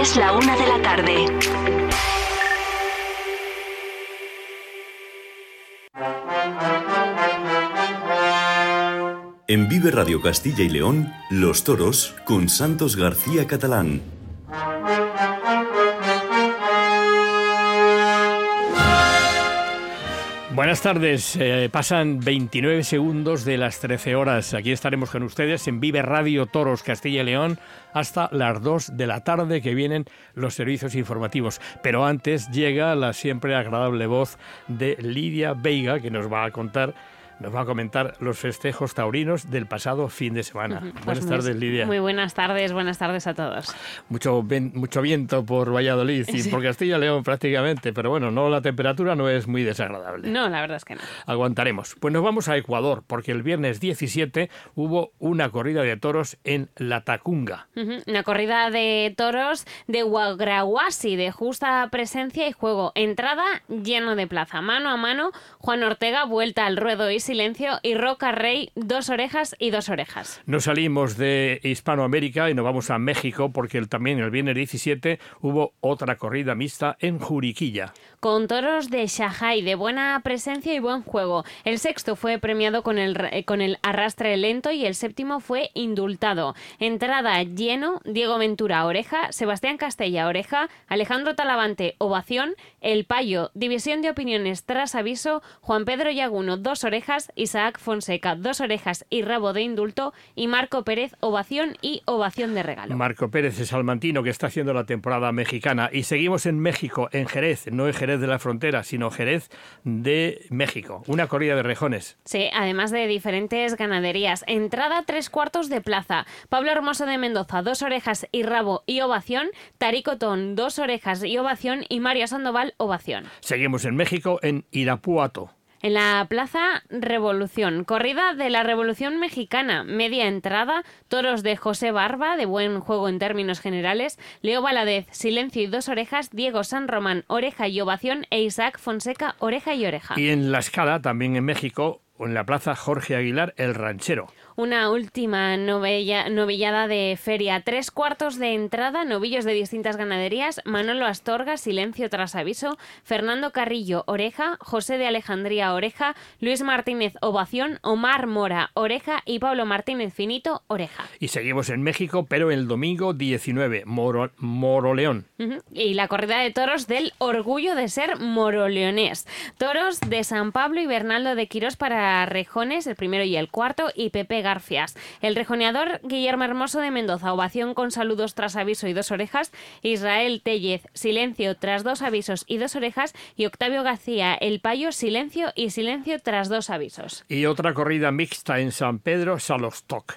Es la una de la tarde. En Vive Radio Castilla y León, Los Toros con Santos García Catalán. Buenas tardes, eh, pasan 29 segundos de las 13 horas. Aquí estaremos con ustedes en Vive Radio Toros Castilla y León hasta las 2 de la tarde que vienen los servicios informativos. Pero antes llega la siempre agradable voz de Lidia Veiga que nos va a contar nos va a comentar los festejos taurinos del pasado fin de semana. Pues buenas muy- tardes, Lidia. Muy buenas tardes, buenas tardes a todos. Mucho, ven- mucho viento por Valladolid y por Castilla y León prácticamente, pero bueno, no la temperatura no es muy desagradable. No, la verdad es que no. Aguantaremos. Pues nos vamos a Ecuador, porque el viernes 17 hubo una corrida de toros en La Tacunga. Una corrida de toros de Guagrahuasi, de justa presencia y juego. Entrada lleno de plaza. Mano a mano, Juan Ortega, vuelta al ruedo y silencio. Y Roca Rey, dos orejas y dos orejas. Nos salimos de Hispanoamérica y nos vamos a México, porque también el viernes 17 hubo otra corrida mixta en Juriquilla. Con toros de Shanghai, de buena presencia y buen juego. El sexto fue premiado con el, eh, con el arrastre lento y el séptimo fue indultado. Entrada lleno, Diego Ventura, oreja, Sebastián Castella, oreja, Alejandro Talavante, ovación, El Payo, división de opiniones tras aviso, Juan Pedro Yaguno, dos orejas, Isaac Fonseca, dos orejas y rabo de indulto, y Marco Pérez, ovación y ovación de regalo. Marco Pérez es salmantino que está haciendo la temporada mexicana. Y seguimos en México, en Jerez, no en Jerez de la Frontera, sino Jerez de México. Una corrida de rejones. Sí, además de diferentes ganaderías. Entrada tres cuartos de plaza. Pablo Hermoso de Mendoza, dos orejas y rabo y ovación. Taricotón, dos orejas y ovación. Y Mario Sandoval, ovación. Seguimos en México, en Irapuato. En la Plaza Revolución, corrida de la Revolución Mexicana, media entrada, toros de José Barba, de buen juego en términos generales, Leo Valadez, silencio y dos orejas, Diego San Román, oreja y ovación, e Isaac Fonseca, oreja y oreja. Y en La Escala, también en México, en la plaza Jorge Aguilar, el ranchero. Una última novella- novillada de feria. Tres cuartos de entrada, novillos de distintas ganaderías. Manolo Astorga, silencio tras aviso. Fernando Carrillo, oreja. José de Alejandría, oreja. Luis Martínez, ovación. Omar Mora, oreja. Y Pablo Martínez Finito, oreja. Y seguimos en México, pero el domingo 19, Moro, Moroleón. Y la corrida de toros del orgullo de ser moroleonés. Toros de San Pablo y Bernaldo de Quirós para rejones, el primero y el cuarto, y Pepe El rejoneador Guillermo Hermoso de Mendoza, ovación con saludos tras aviso y dos orejas. Israel Tellez, silencio tras dos avisos y dos orejas. Y Octavio García, el payo, silencio y silencio tras dos avisos. Y otra corrida mixta en San Pedro, Salostoc.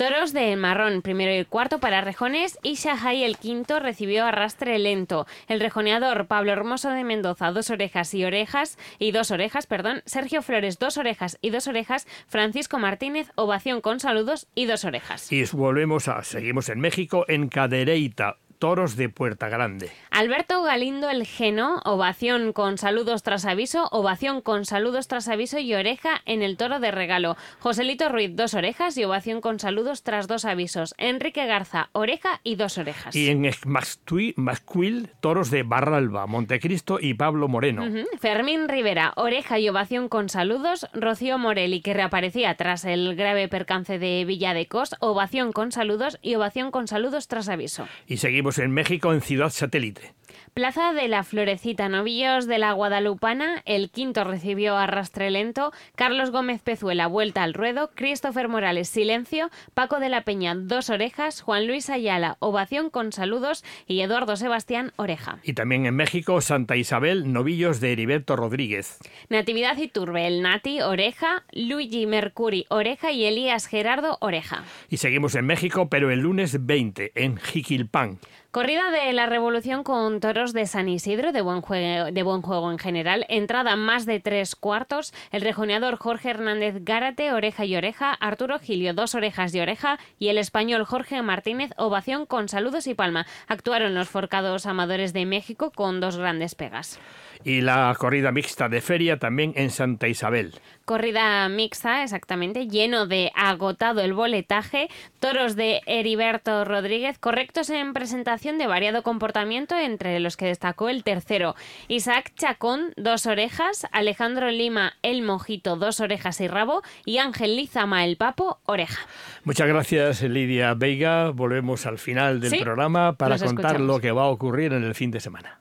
Toros de marrón, primero y cuarto para rejones y Shahai el quinto recibió arrastre lento. El rejoneador Pablo Hermoso de Mendoza, dos orejas y orejas, y dos orejas, perdón. Sergio Flores, dos orejas y dos orejas. Francisco Martínez, ovación con saludos y dos orejas. Y volvemos a, seguimos en México, en Cadereyta, toros de Puerta Grande. Alberto Galindo el Geno, ovación con saludos tras aviso, ovación con saludos tras aviso y oreja en el toro de regalo. Joselito Ruiz, dos orejas y ovación con saludos tras dos avisos. Enrique Garza, oreja y dos orejas. Y en Mascuil, toros de Barralba, Montecristo y Pablo Moreno. Fermín Rivera, oreja y ovación con saludos. Rocío Morelli, que reaparecía tras el grave percance de Villa de Cos, ovación con saludos y ovación con saludos tras aviso. Y seguimos en México, en Ciudad Satélite. Plaza de la Florecita, novillos de la Guadalupana, el quinto recibió arrastre lento, Carlos Gómez Pezuela, vuelta al ruedo, Christopher Morales, silencio, Paco de la Peña, dos orejas, Juan Luis Ayala, ovación con saludos y Eduardo Sebastián, oreja. Y también en México, Santa Isabel, novillos de Heriberto Rodríguez. Natividad Iturbe, el Nati, oreja, Luigi Mercuri, oreja y Elías Gerardo, oreja. Y seguimos en México, pero el lunes 20, en Jiquilpan. Corrida de la Revolución con toros de San Isidro, de buen, juego, de buen juego en general. Entrada más de tres cuartos. El rejoneador Jorge Hernández Gárate, oreja y oreja. Arturo Gilio, dos orejas y oreja. Y el español Jorge Martínez, ovación con saludos y palma. Actuaron los forcados amadores de México con dos grandes pegas. Y la corrida mixta de feria también en Santa Isabel. Corrida mixta, exactamente, lleno de agotado el boletaje, toros de Heriberto Rodríguez, correctos en presentación de variado comportamiento, entre los que destacó el tercero, Isaac Chacón, dos orejas, Alejandro Lima, el mojito, dos orejas y rabo, y Ángel Lizama, el papo, oreja. Muchas gracias, Lidia Veiga. Volvemos al final del programa para contar lo que va a ocurrir en el fin de semana.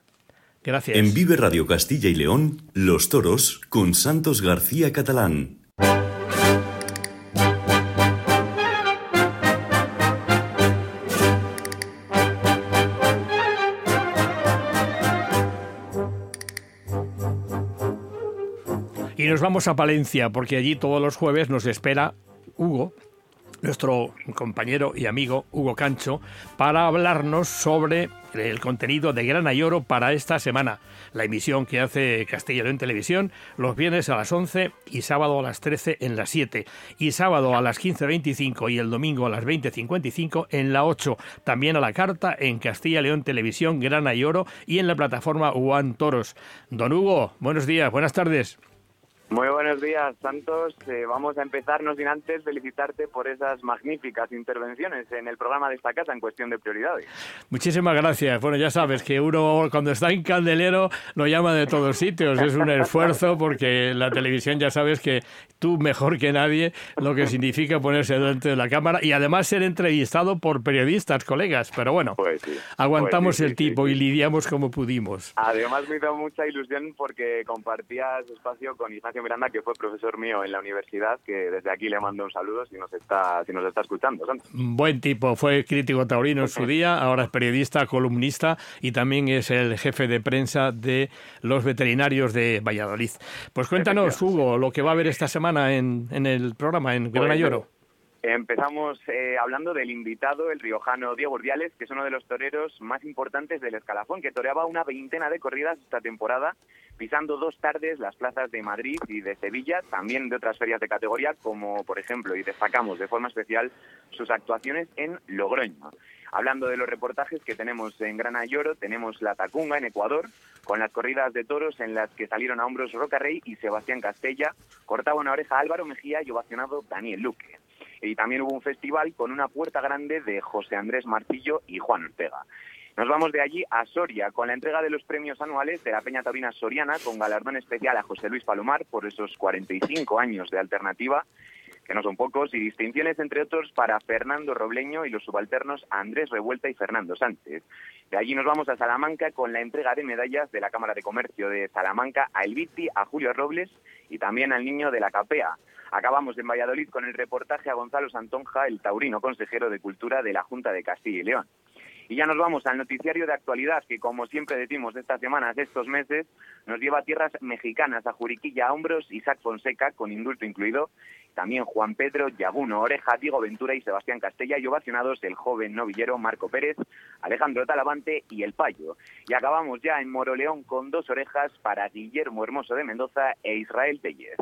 Gracias. En Vive Radio Castilla y León, Los Toros con Santos García Catalán. Y nos vamos a Palencia, porque allí todos los jueves nos espera Hugo, nuestro compañero y amigo Hugo Cancho para hablarnos sobre el contenido de Grana y Oro para esta semana. La emisión que hace Castellano en Televisión los viernes a las 11 y sábado a las 13 en las 7 y sábado a las 15.25 y el domingo a las 20.55 en la 8. También a la carta en Castilla León Televisión Grana y Oro y en la plataforma One Toros. Don Hugo, buenos días, buenas tardes. Muy buenos días, Santos. Eh, vamos a empezar, no sin antes felicitarte por esas magníficas intervenciones en el programa de esta casa en cuestión de prioridades. Muchísimas gracias. Bueno, ya sabes que uno cuando está en Candelero lo llama de todos sitios. Es un esfuerzo porque la televisión ya sabes que tú mejor que nadie lo que significa ponerse delante de la cámara y además ser entrevistado por periodistas, colegas. Pero bueno, pues aguantamos pues el tipo y lidiamos como pudimos. Además me hizo mucha ilusión porque compartías espacio con Ignacio Miranda, que fue profesor mío en la universidad, que desde aquí le mando un saludo si nos está, si nos está escuchando. Buen tipo, fue crítico taurino en su día, ahora es periodista, columnista y también es el jefe de prensa de los veterinarios de Valladolid. Pues cuéntanos, Hugo, lo que va a haber esta semana en, en el programa en Gran Lloro. Empezamos eh, hablando del invitado, el riojano Diego Urdiales, que es uno de los toreros más importantes del escalafón, que toreaba una veintena de corridas esta temporada, pisando dos tardes las plazas de Madrid y de Sevilla, también de otras ferias de categoría, como por ejemplo, y destacamos de forma especial, sus actuaciones en Logroño. Hablando de los reportajes que tenemos en Grana y Oro, tenemos La Tacunga en Ecuador, con las corridas de toros en las que salieron a hombros Roca Rey y Sebastián Castella, cortaba una oreja Álvaro Mejía y ovacionado Daniel Luque. Y también hubo un festival con una puerta grande de José Andrés Martillo y Juan Ortega. Nos vamos de allí a Soria con la entrega de los premios anuales de la Peña Taurina Soriana con galardón especial a José Luis Palomar por esos 45 años de alternativa, que no son pocos, y distinciones entre otros para Fernando Robleño y los subalternos Andrés Revuelta y Fernando Sánchez. De allí nos vamos a Salamanca con la entrega de medallas de la Cámara de Comercio de Salamanca a Elviti, a Julio Robles y también al niño de la Capea. Acabamos en Valladolid con el reportaje a Gonzalo Santonja, el taurino consejero de Cultura de la Junta de Castilla y León. Y ya nos vamos al noticiario de actualidad que, como siempre decimos estas semanas, estos meses, nos lleva a tierras mexicanas, a Juriquilla, a Hombros, Isaac Fonseca, con indulto incluido, también Juan Pedro, Yaguno Oreja, Diego Ventura y Sebastián Castella, y ovacionados el joven novillero Marco Pérez, Alejandro Talavante y El Payo. Y acabamos ya en Moroleón con dos orejas para Guillermo Hermoso de Mendoza e Israel Tellez.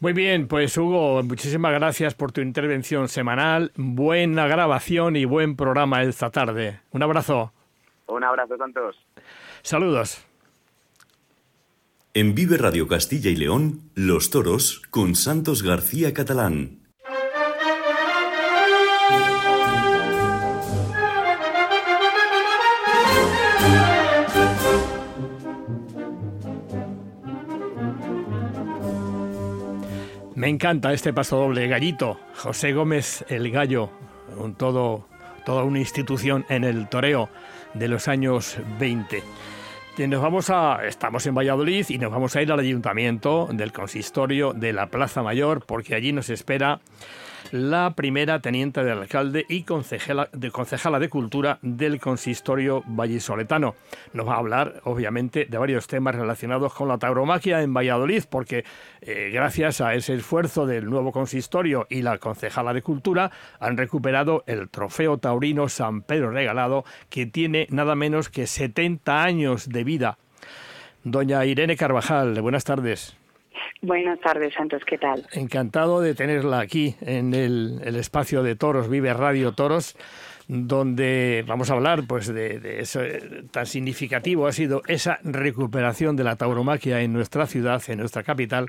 Muy bien, pues Hugo, muchísimas gracias por tu intervención semanal. Buena grabación y buen programa esta tarde. Un abrazo. Un abrazo, Santos. Saludos. En Vive Radio Castilla y León, Los Toros con Santos García Catalán. Encanta este paso doble, Gallito. José Gómez el Gallo, un todo, toda una institución en el toreo de los años 20. Nos vamos a, estamos en Valladolid y nos vamos a ir al ayuntamiento del consistorio de la Plaza Mayor porque allí nos espera la primera teniente del alcalde y concejala de, concejala de Cultura del consistorio vallisoletano. Nos va a hablar, obviamente, de varios temas relacionados con la tauromaquia en Valladolid, porque eh, gracias a ese esfuerzo del nuevo consistorio y la concejala de Cultura han recuperado el trofeo taurino San Pedro Regalado, que tiene nada menos que 70 años de vida. Doña Irene Carvajal, buenas tardes. Buenas tardes, Santos, ¿qué tal? Encantado de tenerla aquí en el, espacio de Toros, Vive Radio Toros. donde vamos a hablar pues de, eso tan significativo ha sido esa recuperación de la tauromaquia en nuestra ciudad, en nuestra capital,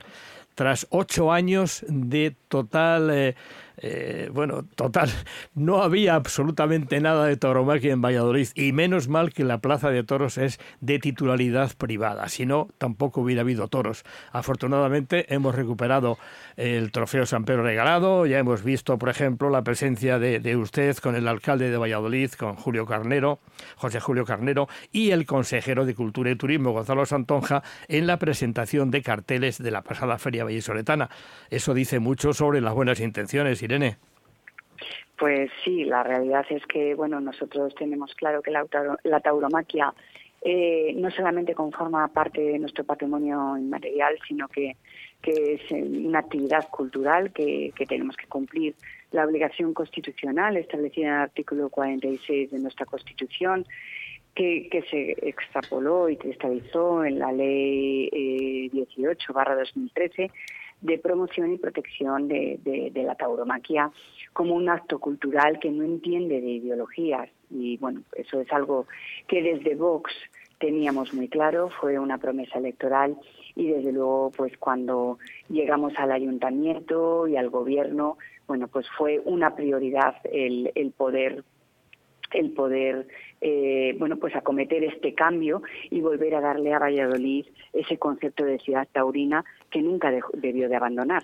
tras ocho años de total eh, eh, bueno, total, no había absolutamente nada de tauromaquia en Valladolid y menos mal que la Plaza de Toros es de titularidad privada, si no, tampoco hubiera habido toros. Afortunadamente hemos recuperado el trofeo San Pedro regalado, ya hemos visto, por ejemplo, la presencia de, de usted con el alcalde de Valladolid, con Julio Carnero, José Julio Carnero, y el consejero de Cultura y Turismo, Gonzalo Santonja, en la presentación de carteles de la pasada Feria Vallesoletana. Eso dice mucho sobre las buenas intenciones Irene. Pues sí, la realidad es que bueno nosotros tenemos claro que la, tauromaquia eh, no solamente conforma parte de nuestro patrimonio inmaterial, sino que, es una actividad cultural que, tenemos que cumplir la obligación constitucional establecida en el artículo 46 de nuestra Constitución, que, se extrapoló y cristalizó en la Ley eh, 18 2013 de promoción y protección de, la tauromaquia como un acto cultural que no entiende de ideologías. Y bueno, eso es algo que desde Vox teníamos muy claro, fue una promesa electoral y desde luego pues cuando llegamos al ayuntamiento y al gobierno, bueno, pues fue una prioridad el, el poder el poder eh, bueno pues acometer este cambio y volver a darle a Valladolid ese concepto de ciudad taurina que nunca debió de abandonar.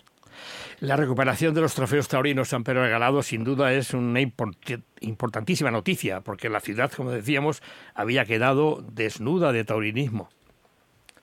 La recuperación de los trofeos taurinos San Pedro Regalado sin duda es una importantísima noticia, porque la ciudad, como decíamos, había quedado desnuda de taurinismo.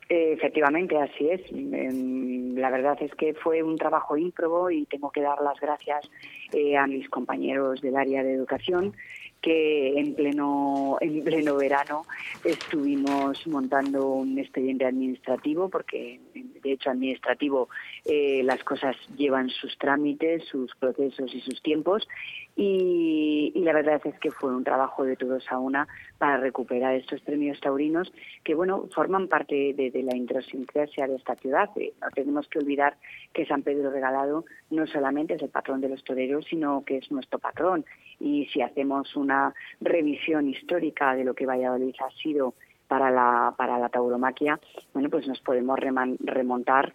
Efectivamente, así es. Em, la verdad es que fue un trabajo ímprobo y tengo que dar las gracias eh, a mis compañeros del área de educación que en pleno en pleno verano estuvimos montando un expediente administrativo porque de hecho administrativo eh, las cosas llevan sus trámites sus procesos y sus tiempos y, la verdad es que fue un trabajo de todos a una para recuperar estos premios taurinos que bueno forman parte de, la idiosincrasia de esta ciudad. Eh, no tenemos que olvidar que San Pedro Regalado no solamente es el patrón de los toreros sino que es nuestro patrón. Y si hacemos una revisión histórica de lo que Valladolid ha sido para la, para la tauromaquia, bueno, pues nos podemos remontar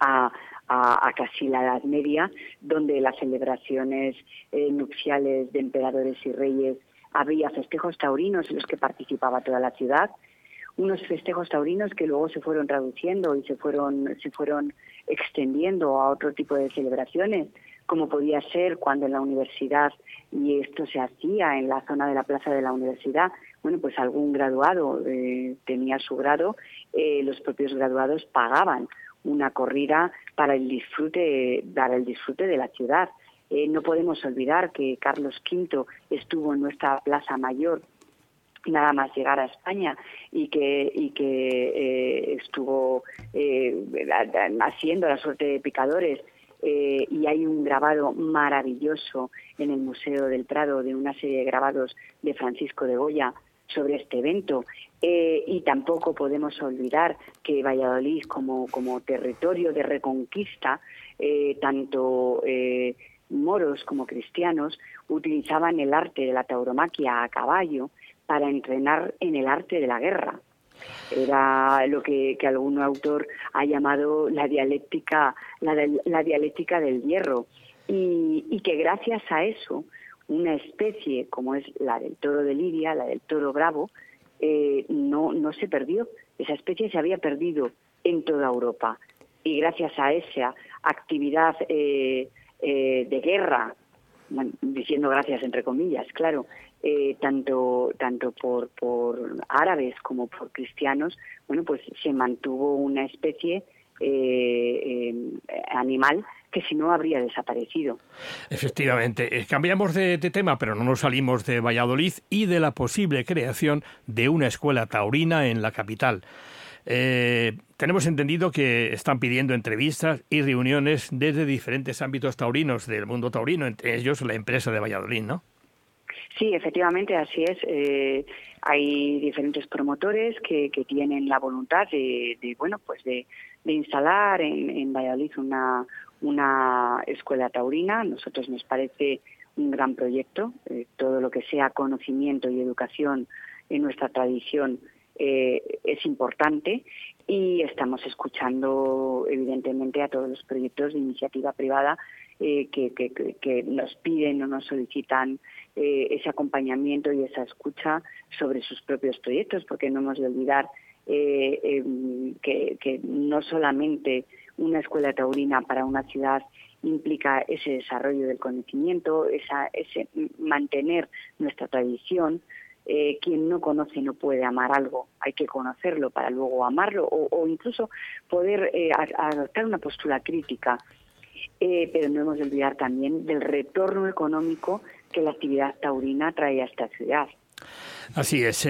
a, a, casi la Edad Media, donde las celebraciones eh, nupciales de emperadores y reyes había festejos taurinos en los que participaba toda la ciudad, unos festejos taurinos que luego se fueron traduciendo y se fueron, se fueron extendiendo a otro tipo de celebraciones como podía ser cuando en la universidad, y esto se hacía en la zona de la plaza de la universidad, bueno, pues algún graduado eh, tenía su grado, eh, los propios graduados pagaban una corrida para el disfrute, para el disfrute de la ciudad. Eh, no podemos olvidar que Carlos V estuvo en nuestra Plaza Mayor nada más llegar a España y que y que estuvo haciendo la suerte de picadores eh, y hay un grabado maravilloso en el Museo del Prado de una serie de grabados de Francisco de Goya sobre este evento. Eh, y tampoco podemos olvidar que Valladolid como, como territorio de reconquista, eh, tanto moros como cristianos utilizaban el arte de la tauromaquia a caballo para entrenar en el arte de la guerra. Era lo que, algún autor ha llamado la dialéctica, la, dialéctica del hierro. Y, que gracias a eso, una especie como es la del toro de Lidia, la del toro bravo, eh, no, no se perdió. Esa especie se había perdido en toda Europa. Y gracias a esa actividad eh, eh, de guerra, diciendo gracias entre comillas, claro, eh, tanto tanto por, por árabes como por cristianos, bueno, pues se mantuvo una especie eh, animal que si no habría desaparecido. Efectivamente. Cambiamos de, tema, pero no nos salimos de Valladolid y de la posible creación de una escuela taurina en la capital. tenemos entendido que están pidiendo entrevistas y reuniones desde diferentes ámbitos taurinos del mundo taurino, entre ellos la empresa de Valladolid, ¿no? Sí, efectivamente, así es. Eh, hay diferentes promotores que, que tienen la voluntad de, bueno, pues de, instalar en, en Valladolid una, una escuela taurina. A nosotros nos parece un gran proyecto. Eh, todo lo que sea conocimiento y educación en nuestra tradición eh, es importante y estamos escuchando evidentemente a todos los proyectos de iniciativa privada eh, que, nos piden o nos solicitan ese acompañamiento y esa escucha sobre sus propios proyectos, porque no hemos de olvidar em, que no solamente una escuela taurina para una ciudad implica ese desarrollo del conocimiento, esa, ese mantener nuestra tradición. Eh, quien no conoce no puede amar algo, hay que conocerlo para luego amarlo o, incluso poder eh, adoptar una postura crítica. Eh, pero no hemos de olvidar también del retorno económico que la actividad taurina trae a esta ciudad. Así es.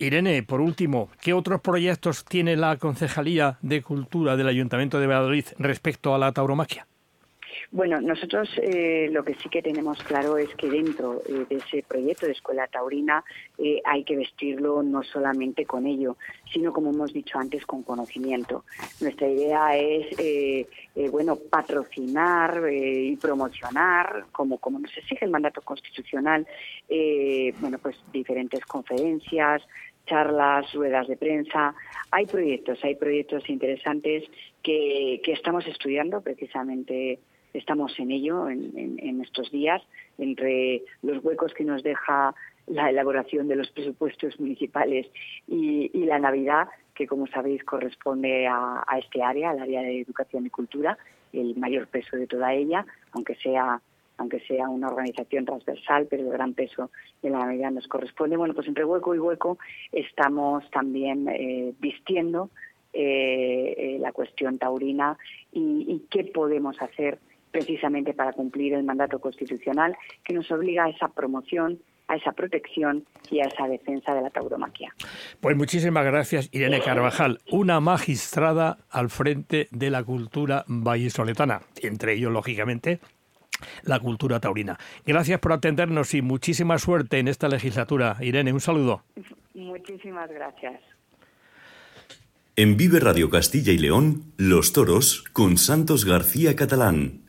Irene, por último, ¿qué otros proyectos tiene la Concejalía de Cultura del Ayuntamiento de Valladolid respecto a la tauromaquia? Bueno, nosotros eh, lo que sí que tenemos claro es que dentro eh, de ese proyecto de Escuela Taurina eh, hay que vestirlo no solamente con ello, sino como hemos dicho antes, con conocimiento. Nuestra idea es, bueno, patrocinar y promocionar, como, como nos exige el mandato constitucional, bueno, pues diferentes conferencias, charlas, ruedas de prensa. Hay proyectos, hay proyectos interesantes que, que estamos estudiando precisamente estamos en ello en, estos días, entre los huecos que nos deja la elaboración de los presupuestos municipales y, la Navidad, que como sabéis corresponde a, este área, al área de educación y cultura, el mayor peso de toda ella, aunque sea aunque sea una organización transversal, pero el gran peso de la Navidad nos corresponde. Bueno, pues entre hueco y hueco estamos también eh, vistiendo eh, eh, la cuestión taurina y, qué podemos hacer precisamente para cumplir el mandato constitucional que nos obliga a esa promoción a esa protección y a esa defensa de la tauromaquia. Pues muchísimas gracias, Irene Carvajal, una magistrada al frente de la cultura vallisoletana, entre ellos, lógicamente, la cultura taurina. Gracias por atendernos y muchísima suerte en esta legislatura. Irene, un saludo. Muchísimas gracias. En Vive Radio Castilla y León, Los Toros con Santos García Catalán.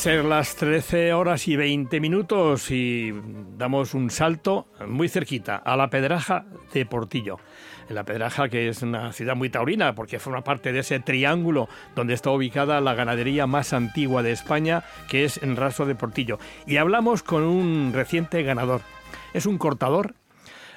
Ser las 13 horas y 20 minutos y damos un salto muy cerquita a la Pedraja de Portillo. La Pedraja, que es una ciudad muy taurina, porque forma parte de ese triángulo donde está ubicada la ganadería más antigua de España, que es en Raso de Portillo. Y hablamos con un reciente ganador. Es un cortador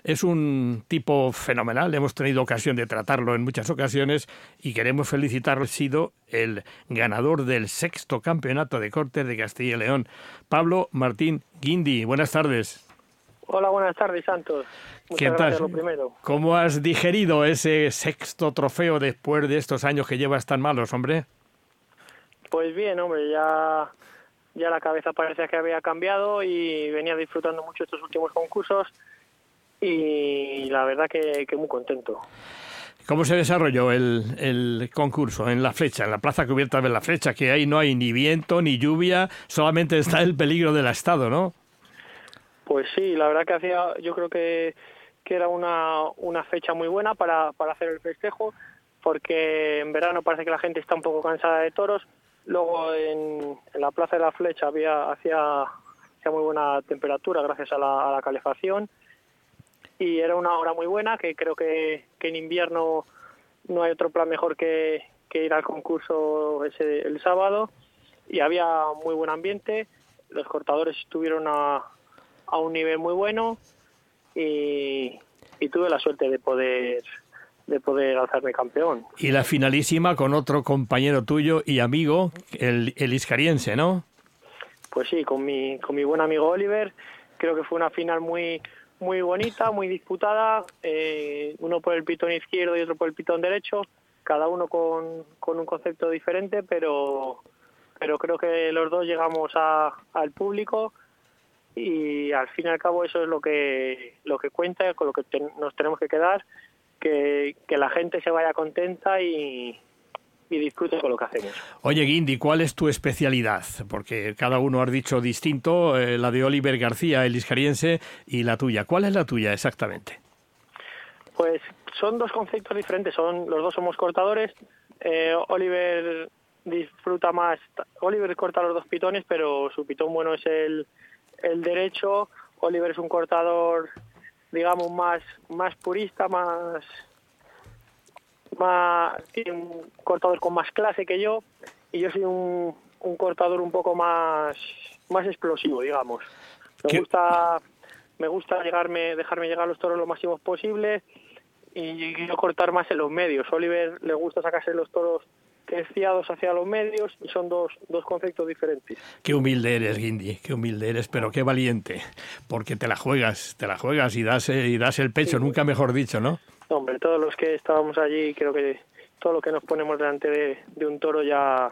es un tipo fenomenal, hemos tenido ocasión de tratarlo en muchas ocasiones y queremos felicitarlo. Ha sido el ganador del sexto campeonato de corte de Castilla y León, Pablo Martín Guindi. Buenas tardes. Hola, buenas tardes, Santos. ¿Qué tal? ¿Cómo has digerido ese sexto trofeo después de estos años que llevas tan malos, hombre? Pues bien, hombre, ya, ya la cabeza parece que había cambiado y venía disfrutando mucho estos últimos concursos y la verdad que, muy contento. ¿Cómo se desarrolló el, el, concurso en la flecha, en la plaza cubierta de la flecha? Que ahí no hay ni viento ni lluvia, solamente está el peligro del estado, ¿no? Pues sí, la verdad que hacía, yo creo que, que era una, una fecha muy buena para, para hacer el festejo, porque en verano parece que la gente está un poco cansada de toros. Luego en, en la plaza de la flecha había hacía, hacía muy buena temperatura gracias a la, a la calefacción y era una hora muy buena que creo que, que en invierno no hay otro plan mejor que, que ir al concurso ese el sábado y había muy buen ambiente los cortadores estuvieron a, a un nivel muy bueno y, y tuve la suerte de poder de poder alzarme campeón. Y la finalísima con otro compañero tuyo y amigo, el, el iscariense, ¿no? Pues sí, con mi, con mi buen amigo Oliver. Creo que fue una final muy, muy bonita, muy disputada. Eh, uno por el pitón izquierdo y otro por el pitón derecho. Cada uno con, con un concepto diferente, pero, pero creo que los dos llegamos al público y al fin y al cabo eso es lo que lo que cuenta con lo que nos tenemos que quedar que, que la gente se vaya contenta y, y disfrute con lo que hacemos. Oye, Guindy, ¿cuál es tu especialidad? Porque cada uno ha dicho distinto, eh, la de Oliver García, el iscariense, y la tuya. ¿Cuál es la tuya exactamente? Pues son dos conceptos diferentes, son los dos somos cortadores. Eh, Oliver disfruta más, Oliver corta los dos pitones, pero su pitón bueno es el, el derecho. Oliver es un cortador, digamos, más, más purista, más, más un cortador con más clase que yo y yo soy un, un cortador un poco más más explosivo digamos me gusta me gusta llegarme dejarme llegar a los toros lo máximo posible y yo cortar más en los medios Oliver le gusta sacarse los toros fiados hacia los medios y son dos, dos conceptos diferentes. Qué humilde eres, Guindy, qué humilde eres, pero qué valiente, porque te la juegas, te la juegas y das, y das el pecho, nunca mejor dicho, ¿no? Hombre, todos los que estábamos allí, creo que todo lo que nos ponemos delante de, un toro ya,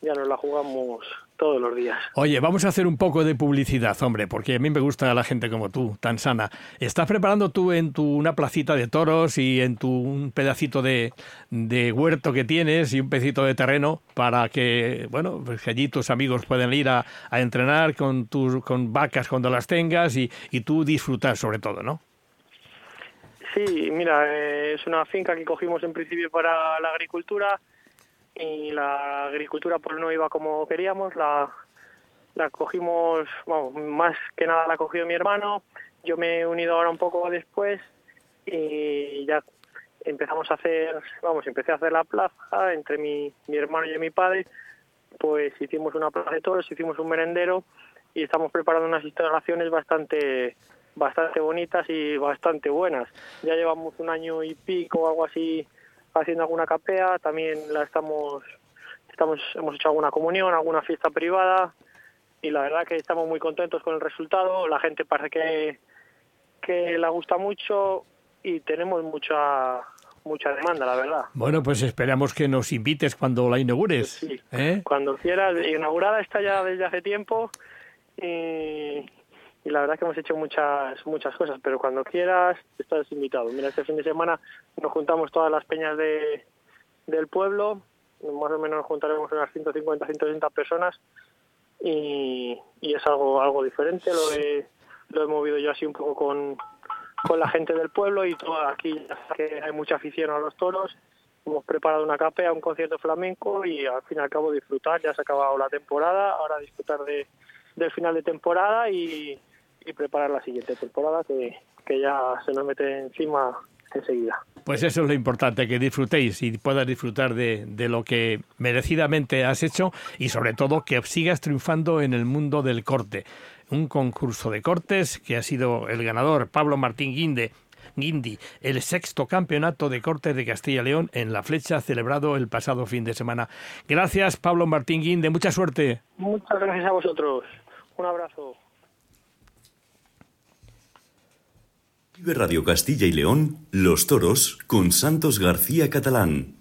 ya nos la jugamos todos los días. Oye, vamos a hacer un poco de publicidad, hombre, porque a mí me gusta la gente como tú, tan sana. ¿Estás preparando tú en tu una placita de toros y en tu un pedacito de, de huerto que tienes y un pedacito de terreno para que, bueno, pues que allí tus amigos puedan ir a, a entrenar con tus con vacas cuando las tengas y, y tú disfrutar sobre todo, ¿no? Sí, mira, eh, es una finca que cogimos en principio para la agricultura y la agricultura pues no iba como queríamos, la, la cogimos, bueno, más que nada la cogió mi hermano, yo me he unido ahora un poco después y ya empezamos a hacer, vamos, empecé a hacer la plaza entre mi, mi hermano y mi padre, pues hicimos una plaza de toros, hicimos un merendero y estamos preparando unas instalaciones bastante bastante bonitas y bastante buenas. Ya llevamos un año y pico o algo así haciendo alguna capea, también la estamos, estamos hemos hecho alguna comunión, alguna fiesta privada y la verdad que estamos muy contentos con el resultado, la gente parece que que la gusta mucho y tenemos mucha mucha demanda, la verdad. Bueno, pues esperamos que nos invites cuando la inaugures. Sí, ¿eh? cuando quieras. Inaugurada está ya desde hace tiempo y, y la verdad que hemos hecho muchas muchas cosas, pero cuando quieras estás invitado. Mira, este fin de semana nos juntamos todas las peñas de, del pueblo, más o menos nos juntaremos unas 150, 160 personas y, y es algo algo diferente, lo he, lo he movido yo así un poco con, con la gente del pueblo y todo aquí que hay mucha afición a los toros. Hemos preparado una capea, un concierto flamenco y al fin y al cabo disfrutar, ya se ha acabado la temporada, ahora disfrutar de, del final de temporada y, y preparar la siguiente temporada que, que ya se nos mete encima enseguida. Pues eso es lo importante, que disfrutéis y puedas disfrutar de, de, lo que merecidamente has hecho y sobre todo que sigas triunfando en el mundo del corte. Un concurso de cortes que ha sido el ganador Pablo Martín Guinde. Guindi, el sexto campeonato de cortes de Castilla y León en la flecha celebrado el pasado fin de semana. Gracias, Pablo Martín Guinde, mucha suerte. Muchas gracias a vosotros. Un abrazo. Radio Castilla y León, Los Toros, con Santos García Catalán.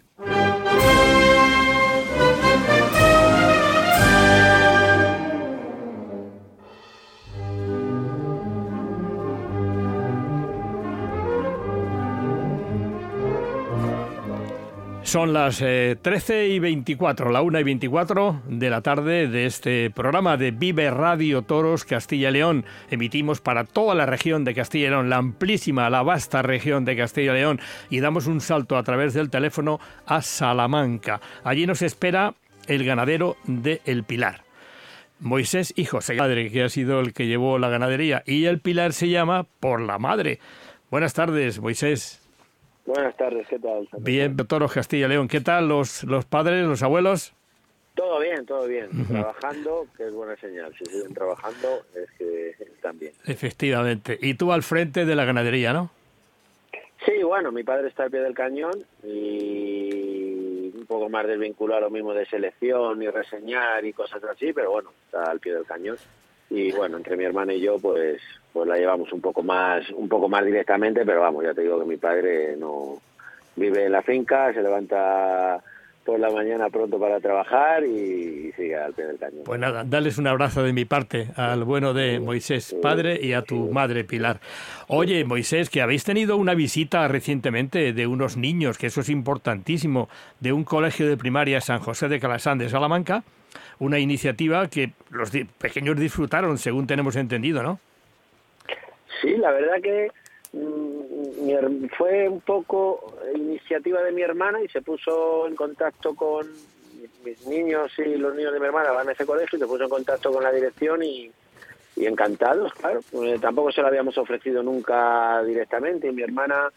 Son las eh, 13 y 24, la 1 y 24 de la tarde de este programa de Vive Radio Toros Castilla y León. Emitimos para toda la región de Castilla y León, la amplísima, la vasta región de Castilla y León, y damos un salto a través del teléfono a Salamanca. Allí nos espera el ganadero de El Pilar. Moisés y José, padre, que ha sido el que llevó la ganadería, y el Pilar se llama por la madre. Buenas tardes, Moisés. Buenas tardes, ¿qué tal? Bien, Toros Castilla León. ¿Qué tal los, los padres, los abuelos? Todo bien, todo bien. Uh -huh. Trabajando, que es buena señal. Si siguen trabajando, es que están bien. Efectivamente. Y tú al frente de la ganadería, ¿no? Sí, bueno, mi padre está al pie del cañón y un poco más desvinculado a lo mismo de selección y reseñar y cosas así, pero bueno, está al pie del cañón. Y bueno, entre mi hermana y yo, pues, pues la llevamos un poco más, un poco más directamente, pero vamos, ya te digo que mi padre no vive en la finca, se levanta por la mañana pronto para trabajar y sigue al pie del cañón. Pues nada, dales un abrazo de mi parte al bueno de Moisés, padre, y a tu madre Pilar. Oye, Moisés, que habéis tenido una visita recientemente de unos niños, que eso es importantísimo, de un colegio de primaria San José de Calasán de Salamanca, una iniciativa que los pequeños disfrutaron, según tenemos entendido, ¿no? Sí, la verdad que mm, fue un poco iniciativa de mi hermana y se puso en contacto con mis niños y los niños de mi hermana van a ese colegio y se puso en contacto con la dirección y, encantados, claro. Pues, tampoco se lo habíamos ofrecido nunca directamente y mi hermana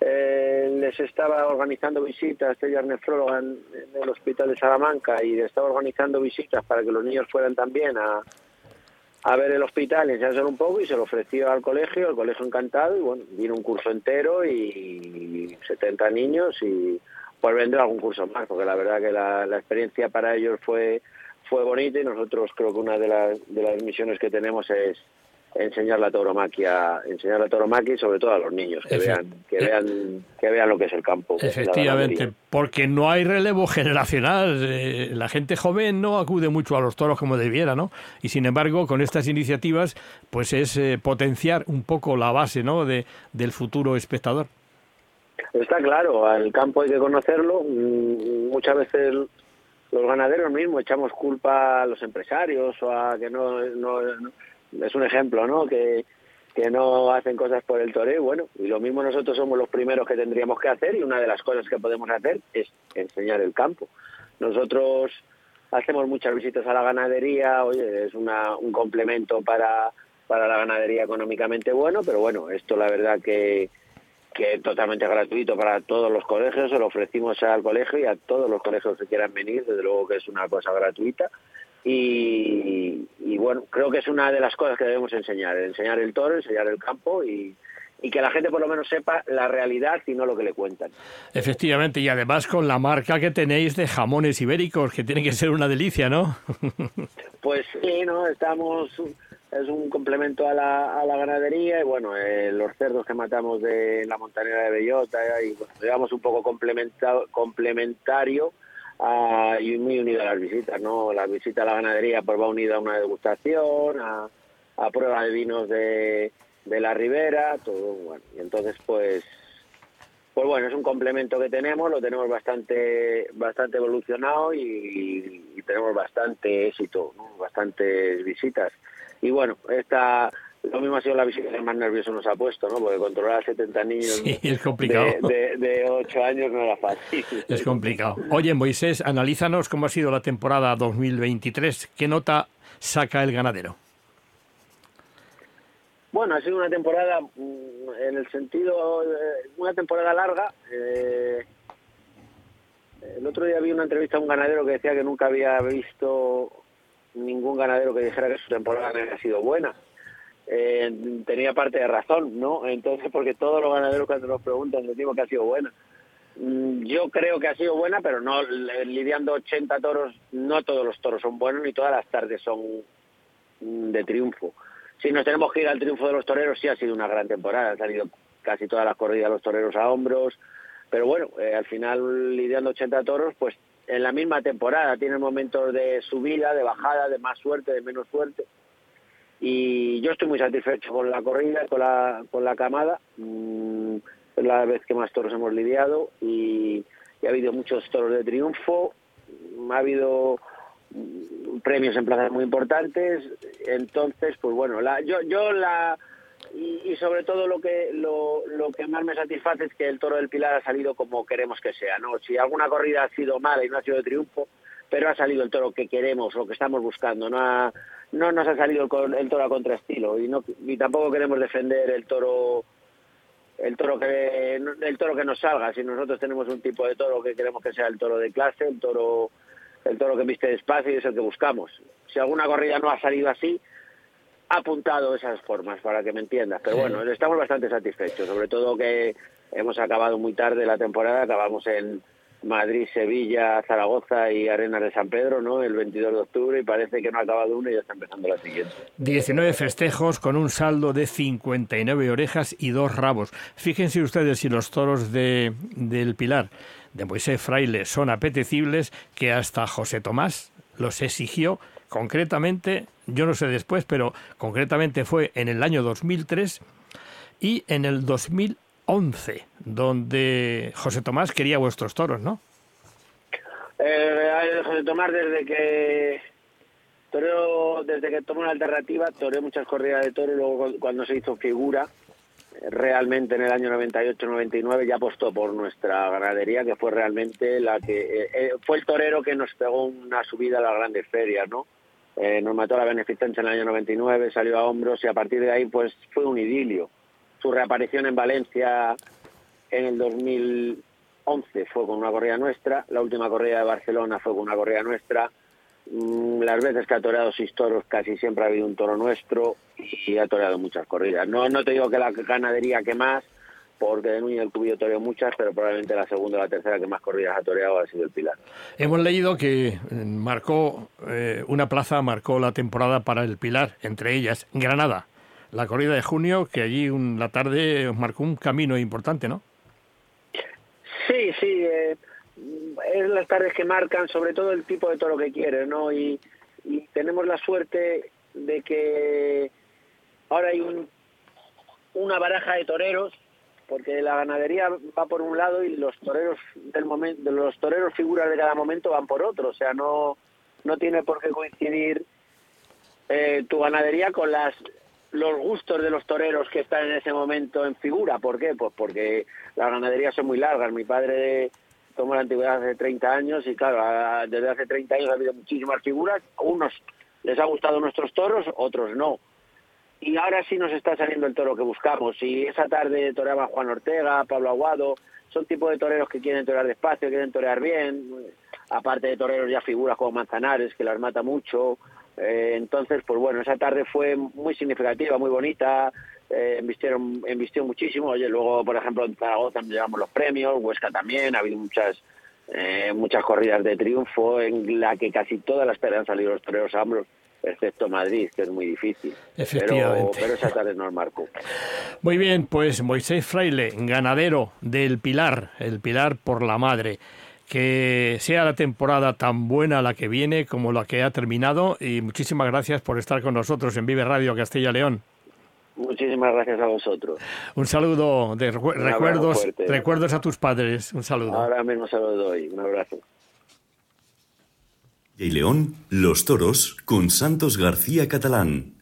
eh, les estaba organizando visitas, ella es nefróloga en, el hospital de Salamanca y estaba organizando visitas para que los niños fueran también a, a ver el hospital y enseñarse un poco y se lo ofreció al colegio, el colegio encantado y bueno, vino un curso entero y 70 niños y pues vendrá algún curso más porque la verdad que la, la experiencia para ellos fue fue bonita y nosotros creo que una de las, de las misiones que tenemos es enseñar la tauromaquia, enseñar la tauromaquia y sobre todo a los niños que vean, que vean, que vean lo que es el campo. Efectivamente, porque no hay relevo generacional. Eh, la gente joven no acude mucho a los toros como debiera, ¿no? Y sin embargo, con estas iniciativas, pues es eh, potenciar un poco la base, ¿no? De, del futuro espectador. Está claro, al campo hay que conocerlo. Mm, muchas veces los ganaderos mismos echamos culpa a los empresarios o a que no, no es un ejemplo, ¿no? Que, que no hacen cosas por el toreo, bueno, y lo mismo nosotros somos los primeros que tendríamos que hacer y una de las cosas que podemos hacer es enseñar el campo. Nosotros hacemos muchas visitas a la ganadería, oye, es una, un complemento para, para la ganadería económicamente bueno, pero bueno, esto la verdad que, que es totalmente gratuito para todos los colegios, se lo ofrecimos al colegio y a todos los colegios que quieran venir, desde luego que es una cosa gratuita y, bueno, creo que es una de las cosas que debemos enseñar, enseñar el toro, enseñar el campo y, que la gente por lo menos sepa la realidad y no lo que le cuentan. Efectivamente, y además con la marca que tenéis de jamones ibéricos, que tiene que ser una delicia, ¿no? pues sí, ¿no? Estamos, es un complemento a la, a la ganadería y bueno, eh, los cerdos que matamos de la montanera de Bellota y bueno, digamos un poco complementario y muy unido a las visitas, ¿no? La visita a la ganadería pues va unida a una degustación, a, a prueba de vinos de, de la ribera, todo bueno. Y entonces pues pues bueno, es un complemento que tenemos, lo tenemos bastante bastante evolucionado y, y tenemos bastante éxito, ¿no? bastantes visitas. Y bueno, esta lo mismo ha sido la visita que más nervioso nos ha puesto, ¿no? Porque controlar a 70 niños es complicado. De, de, 8 años no era fácil. Es complicado. Oye, Moisés, analízanos cómo ha sido la temporada 2023. ¿Qué nota saca el ganadero? Bueno, ha sido una temporada, mm, en el sentido, una temporada larga. Eh, el otro día vi una entrevista a un ganadero que decía que nunca había visto ningún ganadero que dijera que su temporada había sido buena eh, tenía parte de razón, ¿no? Entonces, porque todos los ganaderos cuando nos preguntan decimos que ha sido buena. Mm, yo creo que ha sido buena, pero no lidiando 80 toros, no todos los toros son buenos ni todas las tardes son mm, de triunfo. Si nos tenemos que ir al triunfo de los toreros, sí ha sido una gran temporada. Han salido casi todas las corridas los toreros a hombros, pero bueno, eh, al final lidiando 80 toros, pues en la misma temporada tiene momentos de subida, de bajada, de más suerte, de menos suerte y yo estoy muy satisfecho con la corrida, con la, con la camada. Mm, es la vez que más toros hemos lidiado y, ha habido muchos toros de triunfo. Ha habido mm, premios en plazas muy importantes. Entonces, pues bueno, la, yo, yo la. Y, sobre todo lo que lo, lo que más me satisface es que el toro del Pilar ha salido como queremos que sea, ¿no? Si alguna corrida ha sido mala y no ha sido de triunfo, pero ha salido el toro que queremos, lo que estamos buscando, no ha, no nos ha salido el, el toro a contraestilo y no y tampoco queremos defender el toro el toro que el toro que nos salga. Si nosotros tenemos un tipo de toro que queremos que sea el toro de clase el toro el toro que viste despacio y es el que buscamos. Si alguna corrida no ha salido así apuntado esas formas, para que me entiendas. Pero bueno, estamos bastante satisfechos, sobre todo que hemos acabado muy tarde la temporada, acabamos en Madrid, Sevilla, Zaragoza y Arenas de San Pedro, ¿no? El 22 de octubre y parece que no ha acabado una y ya está empezando la siguiente. 19 festejos con un saldo de 59 orejas y dos rabos. Fíjense ustedes si los toros de, del Pilar de Moisés Fraile son apetecibles que hasta José Tomás los exigió concretamente, yo no sé después, pero concretamente fue en el año 2003 y en el 2011, donde José Tomás quería vuestros toros, ¿no? Eh, José Tomás desde que toreo, desde que tomó una alternativa, toreó muchas corridas de toro, luego cuando se hizo figura, realmente en el año 98-99 ya apostó por nuestra ganadería, que fue realmente la que eh, eh, fue el torero que nos pegó una subida a las grandes ferias, ¿no? Eh, nos mató la beneficencia en el año 99, salió a hombros y a partir de ahí pues fue un idilio. Su reaparición en Valencia en el 2011 fue con una corrida nuestra, la última corrida de Barcelona fue con una corrida nuestra, Mm, las veces que ha toreado seis toros casi siempre ha habido un toro nuestro y ha toreado muchas corridas. No, no te digo que la ganadería que más, porque de Núñez del Cubillo toreó muchas, pero probablemente la segunda o la tercera que más corridas ha toreado ha sido el Pilar. Hemos leído que eh, marcó eh, una plaza, marcó la temporada para el Pilar, entre ellas Granada, la corrida de junio, que allí un, la tarde marcó un camino importante, ¿no? Sí, sí. Eh, es las tardes que marcan sobre todo el tipo de toro que quieres, ¿no? Y, tenemos la suerte de que ahora hay un, una baraja de toreros porque la ganadería va por un lado y los toreros del momento los toreros figuras de cada momento van por otro o sea no no tiene por qué coincidir eh, tu ganadería con las los gustos de los toreros que están en ese momento en figura ¿por qué? pues porque las ganaderías son muy largas mi padre tomó la antigüedad hace 30 años y claro, desde hace 30 años ha habido muchísimas figuras, unos les ha gustado nuestros toros, otros no. Y ahora sí nos está saliendo el toro que buscamos. Y esa tarde toreaba Juan Ortega, Pablo Aguado, son tipos de toreros que quieren torear despacio, quieren torear bien, aparte de toreros ya figuras como Manzanares, que las mata mucho. Eh, entonces, pues bueno, esa tarde fue muy significativa, muy bonita, eh, invistieron, invistió muchísimo. Oye, luego, por ejemplo, en Zaragoza llevamos los premios, Huesca también, ha habido muchas eh, muchas corridas de triunfo en la que casi todas las peleas han salido los toreros a hombros, excepto Madrid, que es muy difícil. Pero, pero esa tarde nos marcó. Muy bien, pues Moisés Fraile, ganadero del Pilar, el Pilar por la Madre que sea la temporada tan buena la que viene como la que ha terminado y muchísimas gracias por estar con nosotros en Vive Radio Castilla León. Muchísimas gracias a vosotros. Un saludo de recuerdos, recuerdos a tus padres. Un saludo. Ahora mismo se lo doy. Un abrazo. Y León, Los Toros con Santos García Catalán.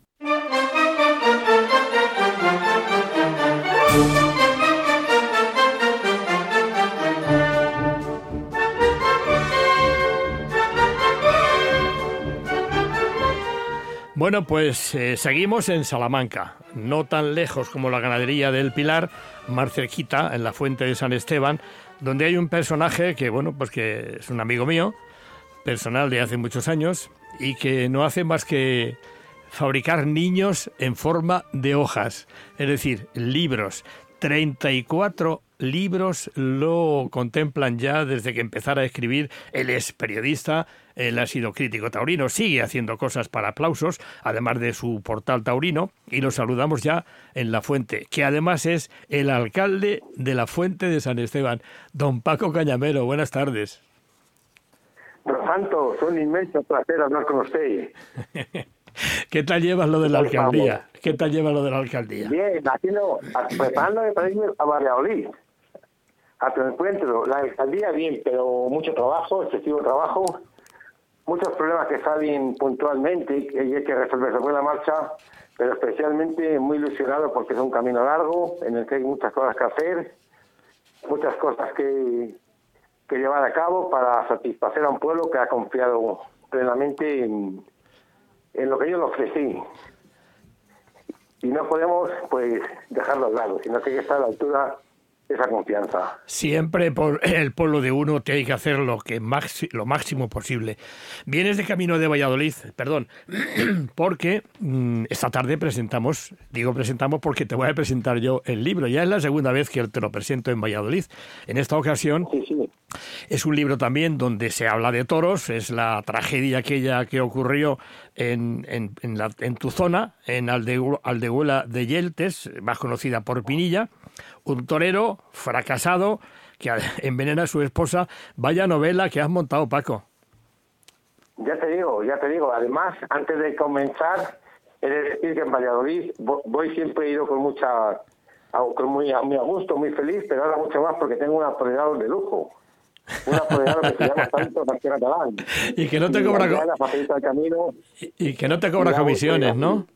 Bueno, pues eh, seguimos en Salamanca, no tan lejos como la ganadería del Pilar, más cerquita, en la fuente de San Esteban, donde hay un personaje que, bueno, pues que es un amigo mío, personal de hace muchos años, y que no hace más que fabricar niños en forma de hojas, es decir, libros. 34 libros lo contemplan ya desde que empezara a escribir. Él es periodista, él ha sido crítico taurino, sigue haciendo cosas para aplausos, además de su portal taurino, y lo saludamos ya en La Fuente, que además es el alcalde de La Fuente de San Esteban. Don Paco Cañamero, buenas tardes. Don Santos, un inmenso placer hablar con usted. ¿Qué tal llevas lo de la alcaldía? ¿Qué tal llevas lo de la alcaldía? Bien, haciendo, preparándome para irme a Valladolid, a tu encuentro. La alcaldía bien, pero mucho trabajo, excesivo trabajo muchos problemas que salen puntualmente y hay que resolverse con la marcha, pero especialmente muy ilusionado porque es un camino largo en el que hay muchas cosas que hacer, muchas cosas que, que llevar a cabo para satisfacer a un pueblo que ha confiado plenamente en, en lo que yo le ofrecí. Y no podemos pues dejarlo al lado, sino que hay que estar a la altura esa confianza. Siempre por el pueblo de uno te hay que hacer lo, que lo máximo posible. Vienes de camino de Valladolid, perdón, porque mm, esta tarde presentamos, digo presentamos porque te voy a presentar yo el libro. Ya es la segunda vez que te lo presento en Valladolid. En esta ocasión es un libro también donde se habla de toros, es la tragedia aquella que ocurrió en, en, tu zona, en Aldehuela de Yeltes, más conocida por Pinilla un torero fracasado que envenena a su esposa. Vaya novela que has montado, Paco. Ya te digo, ya te digo. Además, antes de comenzar, he de decir que en Valladolid voy siempre he ido con mucha, con muy, muy a gusto, muy feliz, pero ahora mucho más porque tengo un apoderado de lujo. Un apoderado que se llama Santo Catalán. Y que no te cobra, y, que no te cobra comisiones, ¿no?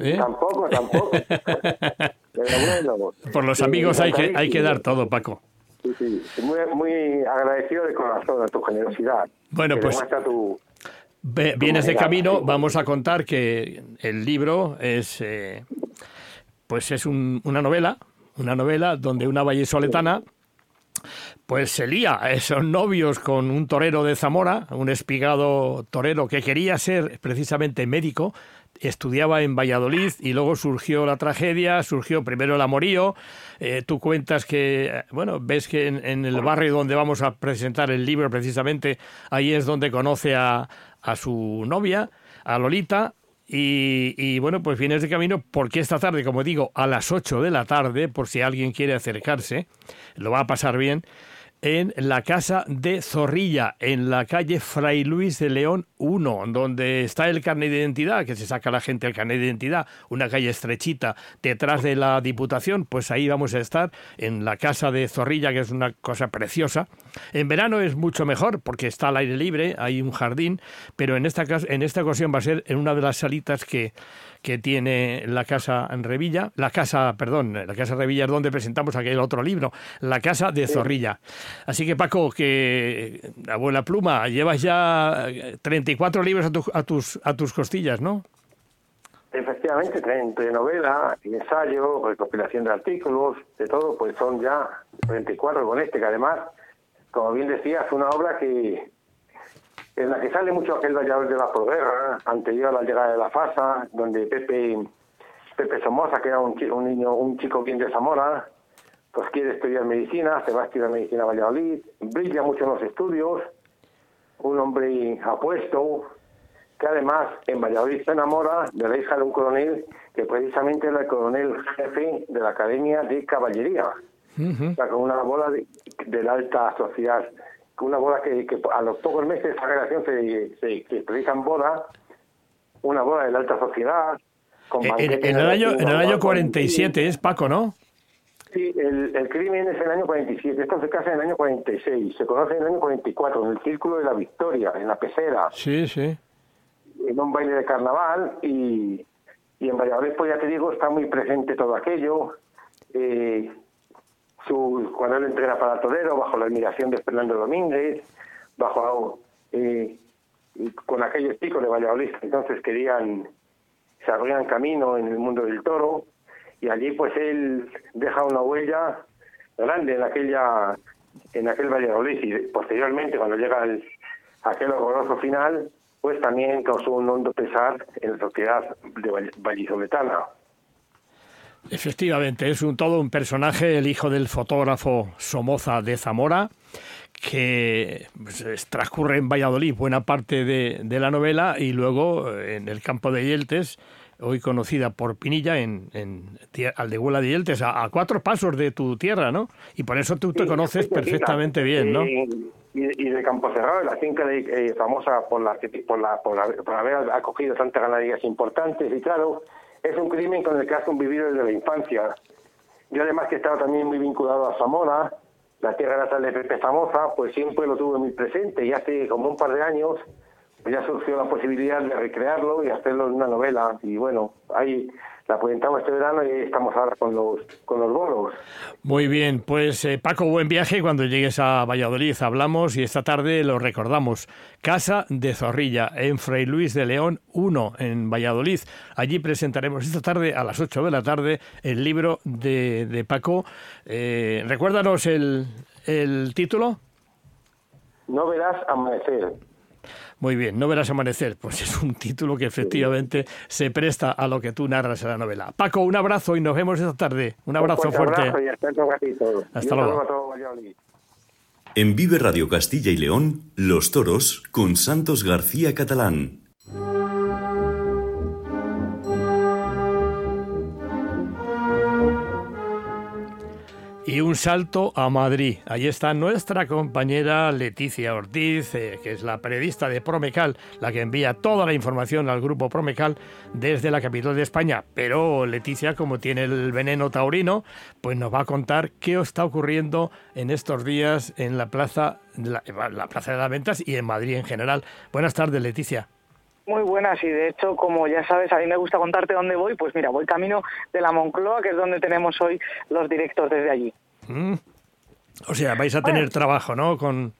¿Eh? Tampoco, tampoco. Por los amigos hay que, hay que dar todo, Paco. Sí, sí. Muy, muy agradecido de corazón a tu generosidad. Bueno, pues. vienes de camino, vamos a contar que el libro es. Eh, pues es una novela, una novela donde una vallesoletana pues se lía a esos novios con un torero de Zamora, un espigado torero que quería ser precisamente médico, estudiaba en Valladolid y luego surgió la tragedia, surgió primero el amorío. Eh, tú cuentas que, bueno, ves que en, el barrio donde vamos a presentar el libro precisamente, ahí es donde conoce a, a su novia, a Lolita, y, y, bueno, pues vienes de camino porque esta tarde, como digo, a las 8 de la tarde, por si alguien quiere acercarse, lo va a pasar bien, en la casa de Zorrilla, en la calle Fray Luis de León 1, donde está el carnet de identidad, que se saca la gente el carnet de identidad, una calle estrechita detrás de la Diputación, pues ahí vamos a estar, en la casa de Zorrilla, que es una cosa preciosa. En verano es mucho mejor porque está al aire libre, hay un jardín, pero en esta, en esta ocasión va a ser en una de las salitas que que tiene la Casa en Revilla, la Casa, perdón, la Casa Revilla es donde presentamos aquel otro libro, la Casa de Zorrilla. Así que Paco, que abuela pluma, llevas ya 34 libros a, a, tus, a tus costillas, ¿no? Efectivamente, entre novela, ensayo, recopilación de artículos, de todo, pues son ya 34 con este, que además, como bien decías, es una obra que en la que sale mucho aquel vallador de la proguerra, anterior a la llegada de la FASA, donde Pepe, Pepe Somoza, que era un, un niño, un chico bien de Zamora, pues quiere estudiar medicina, se va a estudiar medicina a Valladolid, brilla mucho en los estudios, un hombre apuesto, que además en Valladolid se enamora de la hija de un coronel que precisamente era el coronel jefe de la Academia de Caballería, o sea, con una bola de, de la alta sociedad una boda que, a los pocos meses esa relación se, se, se realiza en boda, una boda de la alta sociedad. Con en, en, el año, en el año 47 es Paco, ¿no? Sí, el, el crimen es en el año 47, esto se casa en el año 46, se conoce en el año 44, en el Círculo de la Victoria, en la pecera. Sí, sí. En un baile de carnaval y, y en Valladolid, pues ya te digo, está muy presente todo aquello. Eh, su, cuando él entrena para Todero, bajo la admiración de Fernando Domínguez, bajo eh, con aquellos chicos de Valladolid, entonces querían, se abrían camino en el mundo del toro, y allí pues él deja una huella grande en aquella en aquel Valladolid y posteriormente cuando llega el, aquel horroroso final pues también causó un hondo pesar en la sociedad de vallisoletana. Efectivamente, es un, todo un personaje, el hijo del fotógrafo Somoza de Zamora, que pues, transcurre en Valladolid buena parte de, la novela y luego eh, en el campo de Yeltes, hoy conocida por Pinilla, en, en Aldehuela de Yeltes, a, cuatro pasos de tu tierra, ¿no? Y por eso tú te conoces perfectamente bien, ¿no? Y, de Campo Cerrado, la finca de, eh, famosa por, la, por, la, por, por haber acogido tantas ganaderías importantes y claro, es un crimen con el que has convivido desde la infancia. Yo además que he estado también muy vinculado a Zamora, la tierra natal de Pepe Famosa, pues siempre lo tuve muy presente y hace como un par de años ya surgió la posibilidad de recrearlo y hacerlo en una novela. Y bueno, ahí la presentamos este verano y estamos ahora con los, con los bolos. Muy bien, pues eh, Paco, buen viaje. Cuando llegues a Valladolid hablamos y esta tarde lo recordamos. Casa de Zorrilla, en Fray Luis de León 1, en Valladolid. Allí presentaremos esta tarde a las 8 de la tarde el libro de, de Paco. Eh, recuérdanos el, el título. No verás amanecer. Muy bien, No verás amanecer, pues es un título que efectivamente se presta a lo que tú narras en la novela. Paco, un abrazo y nos vemos esta tarde. Un abrazo fuerte. hasta, luego. En Vive Radio Castilla y León, Los Toros con Santos García Catalán. Y un salto a Madrid. Allí está nuestra compañera Leticia Ortiz, eh, que es la periodista de Promecal, la que envía toda la información al grupo Promecal desde la capital de España. Pero Leticia, como tiene el veneno taurino, pues nos va a contar qué está ocurriendo en estos días en la plaza, la, la plaza de las ventas y en Madrid en general. Buenas tardes, Leticia. Muy buenas y de hecho, como ya sabes, a mí me gusta contarte dónde voy, pues mira, voy camino de la Moncloa, que es donde tenemos hoy los directos desde allí. Mm. O sea, vais a tener trabajo, ¿no? Con,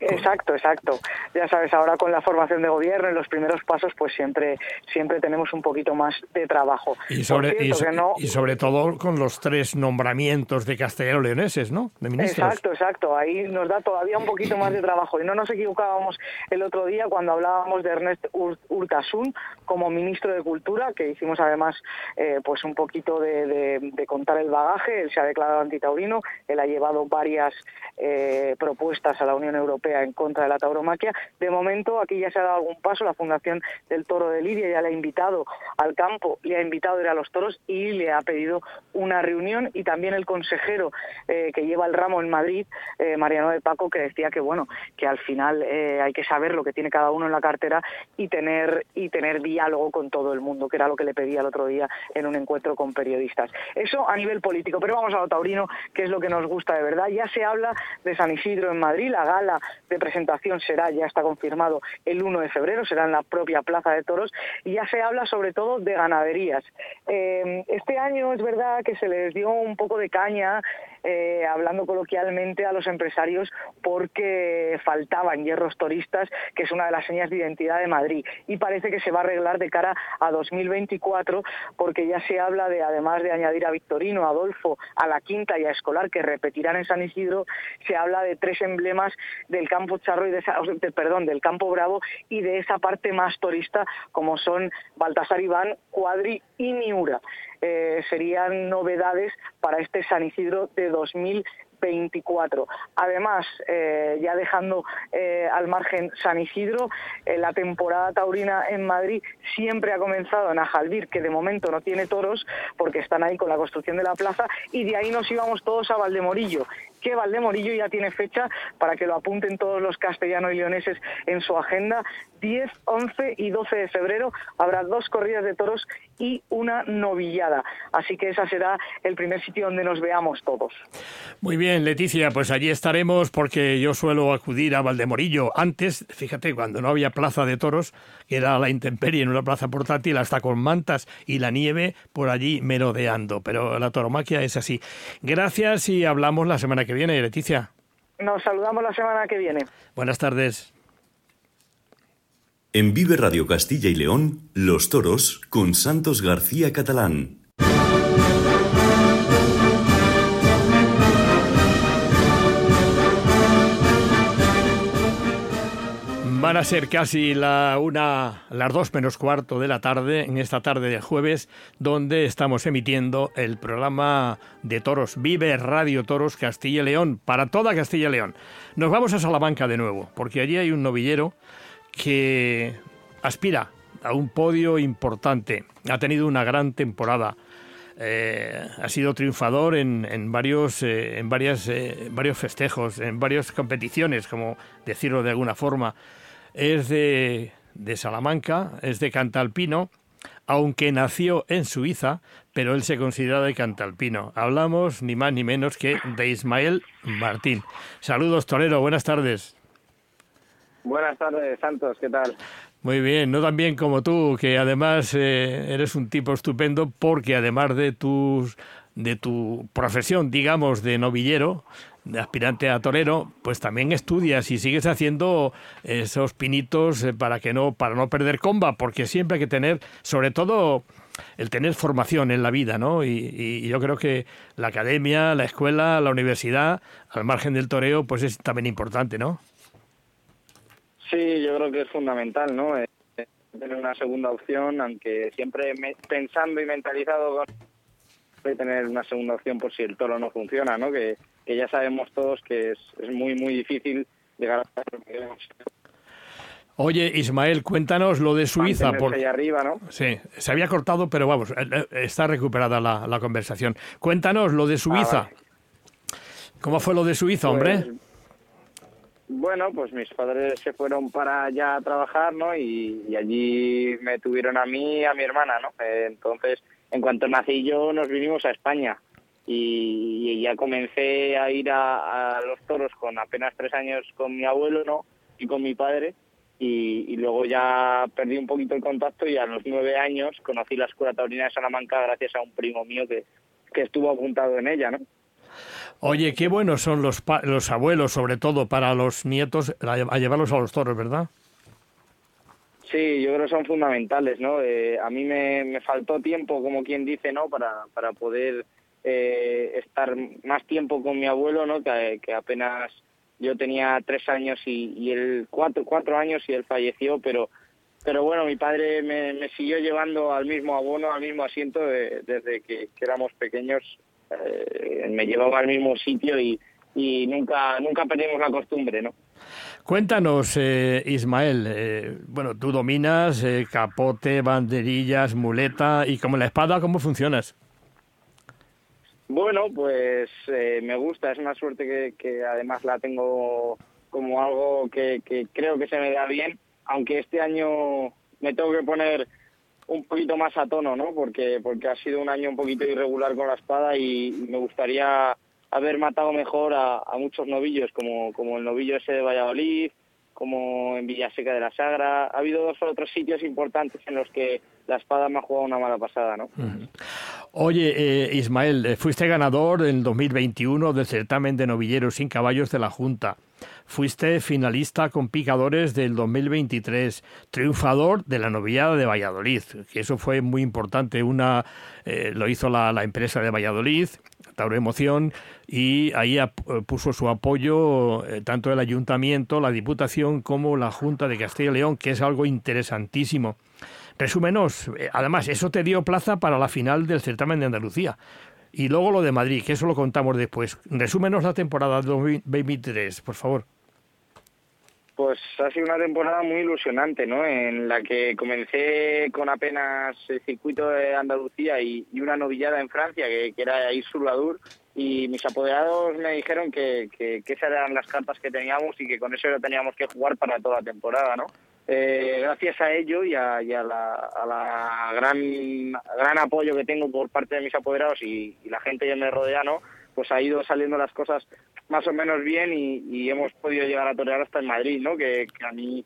Exacto, exacto. Ya sabes, ahora con la formación de gobierno en los primeros pasos, pues siempre siempre tenemos un poquito más de trabajo. Y sobre, y, sobre todo con los tres nombramientos de castellano-leoneses, ¿no? De ministros. Exacto, exacto. Ahí nos da todavía un poquito más de trabajo. Y no nos equivocábamos el otro día cuando hablábamos de Ernest Urtasun como ministro de Cultura, que hicimos además eh, pues un poquito de, contar el bagaje. Él se ha declarado antitaurino, él ha llevado varias eh, propuestas a la Unión Europea en contra de la tauromaquia. De momento, aquí ya se ha dado algún paso. La Fundación del Toro de Lidia ya le ha invitado al campo, le ha invitado a ir a los toros y le ha pedido una reunión. Y también el consejero eh, que lleva el ramo en Madrid, eh, Mariano de Paco, que decía que bueno, que al final eh, hay que saber lo que tiene cada uno en la cartera y tener y tener diálogo con todo el mundo, que era lo que le pedía el otro día en un encuentro con periodistas. Eso a nivel político, pero vamos a lo taurino, que es lo que nos gusta de verdad. Ya se habla de San Isidro en Madrid, la gala de presentación será, ya está confirmado, el 1 de febrero, será en la propia Plaza de Toros, y ya se habla sobre todo de ganaderías. Eh, este año es verdad que se les dio un poco de caña eh, hablando coloquialmente a los empresarios porque faltaban hierros turistas, que es una de las señas de identidad de Madrid. Y parece que se va a arreglar de cara a 2024 porque ya se habla de, además de añadir a Victorino, a Adolfo, a la Quinta y a Escolar, que repetirán en San Isidro, se habla de tres emblemas del campo charro y de, perdón, del campo bravo y de esa parte más turista como son Baltasar Iván, Cuadri y Miura. Eh, serían novedades para este San Isidro de 2024. Además, eh, ya dejando eh, al margen San Isidro, la temporada taurina en Madrid siempre ha comenzado en Ajalbir, que de momento no tiene toros porque están ahí con la construcción de la plaza, y de ahí nos íbamos todos a Valdemorillo que Valdemorillo ya tiene fecha para que lo apunten todos los castellanos y leoneses en su agenda. 10, 11 y 12 de febrero habrá dos corridas de toros y una novillada. Así que ese será el primer sitio donde nos veamos todos. Muy bien, Leticia, pues allí estaremos porque yo suelo acudir a Valdemorillo. Antes, fíjate, cuando no había plaza de toros, que era la intemperie en una plaza portátil, hasta con mantas y la nieve por allí merodeando. Pero la toromaquia es así. Gracias y hablamos la semana que que viene, Leticia. Nos saludamos la semana que viene. Buenas tardes. En Vive Radio Castilla y León, Los Toros con Santos García Catalán. Van a ser casi la una, las dos menos cuarto de la tarde, en esta tarde de jueves, donde estamos emitiendo el programa de toros Vive Radio Toros Castilla y León, para toda Castilla y León. Nos vamos a Salamanca de nuevo, porque allí hay un novillero que aspira a un podio importante. Ha tenido una gran temporada. Eh, ha sido triunfador en, varios, eh, en varias, eh, varios festejos, en varias competiciones, como decirlo de alguna forma es de, Salamanca, es de Cantalpino, aunque nació en Suiza, pero él se considera de Cantalpino. Hablamos ni más ni menos que de Ismael Martín. Saludos, Torero, buenas tardes. Buenas tardes, Santos, ¿qué tal? Muy bien, no tan bien como tú, que además eh, eres un tipo estupendo porque además de tus de tu profesión, digamos, de novillero, de aspirante a torero, pues también estudias y sigues haciendo esos pinitos eh, para que no para no perder comba, porque siempre hay que tener, sobre todo el tener formación en la vida, ¿no? Y, yo creo que la academia, la escuela, la universidad, al margen del toreo, pues es también importante, ¿no? Sí, yo creo que es fundamental, ¿no? Eh, tener una segunda opción, aunque siempre pensando y mentalizado con tener una segunda opción por si el toro no funciona, ¿no? Que, que ya sabemos todos que es, es muy, muy difícil llegar a lo que queremos. Oye, Ismael, cuéntanos lo de Suiza. Por... Ahí arriba, ¿no? Sí, se había cortado, pero vamos, eh, eh, está recuperada la, la conversación. Cuéntanos lo de Suiza. Ah, ¿Cómo fue lo de Suiza, pues, hombre? Bueno, pues mis padres se fueron para allá a trabajar, ¿no? Y, allí me tuvieron a mí y a mi hermana, ¿no? Entonces, en cuanto nací yo, nos vinimos a España. Y, ya comencé a ir a, los toros con apenas tres años con mi abuelo, ¿no? Y con mi padre. Y, luego ya perdí un poquito el contacto y a los nueve años conocí la Escuela Taurina de Salamanca gracias a un primo mío que, que estuvo apuntado en ella, ¿no? Oye, qué buenos son los, los abuelos, sobre todo para los nietos, a llevarlos a los toros, ¿verdad? Sí, yo creo que son fundamentales, ¿no? Eh, a mí me, me, faltó tiempo, como quien dice, ¿no? Para, para poder eh, estar más tiempo con mi abuelo, ¿no? Que, apenas yo tenía tres años y, y, él cuatro, cuatro años y él falleció, pero pero bueno, mi padre me, siguió llevando al mismo abono, al mismo asiento desde que, éramos pequeños eh, me llevaba al mismo sitio y, y nunca, nunca perdimos la costumbre, ¿no? Cuéntanos, eh, Ismael, eh, bueno, tú dominas capote, banderillas, muleta y como la espada, ¿cómo funcionas? Bueno, pues me gusta, es una suerte que, que, además la tengo como algo que, creo que se me da bien, aunque este año me tengo que poner un poquito más a tono, ¿no? Porque, porque ha sido un año un poquito irregular con la espada y, me gustaría haber matado mejor a, muchos novillos, como, como el novillo ese de Valladolid, como en Villaseca de la Sagra. Ha habido dos o otros sitios importantes en los que la espada me ha jugado una mala pasada, ¿no? Oye, eh, Ismael, eh, fuiste ganador en 2021 del certamen de novilleros sin caballos de la Junta. Fuiste finalista con picadores del 2023, triunfador de la novillada de Valladolid, que eso fue muy importante. Una eh, lo hizo la, empresa de Valladolid, Tauro Emoción, y ahí puso su apoyo tanto el ayuntamiento, la diputación, como la Junta de Castilla y León, que es algo interesantísimo. Resúmenos, eh, además, eso te dio plaza para la final del certamen de Andalucía. Y luego lo de Madrid, que eso lo contamos después. Resúmenos la temporada 2023, por favor. Pues ha sido una temporada muy ilusionante, ¿no? En la que comencé con apenas el circuito de Andalucía y, una novillada en Francia, que, era Isuladur, y mis apoderados me dijeron que, que, que, esas eran las cartas que teníamos y que con eso lo teníamos que jugar para toda la temporada, ¿no? Eh, gracias a ello y a, la, gran, gran apoyo que tengo por parte de mis apoderados y, la gente que me rodea, ¿no? pues ha ido saliendo las cosas más o menos bien y, hemos podido llegar a torear hasta en Madrid, ¿no? Que, a mí,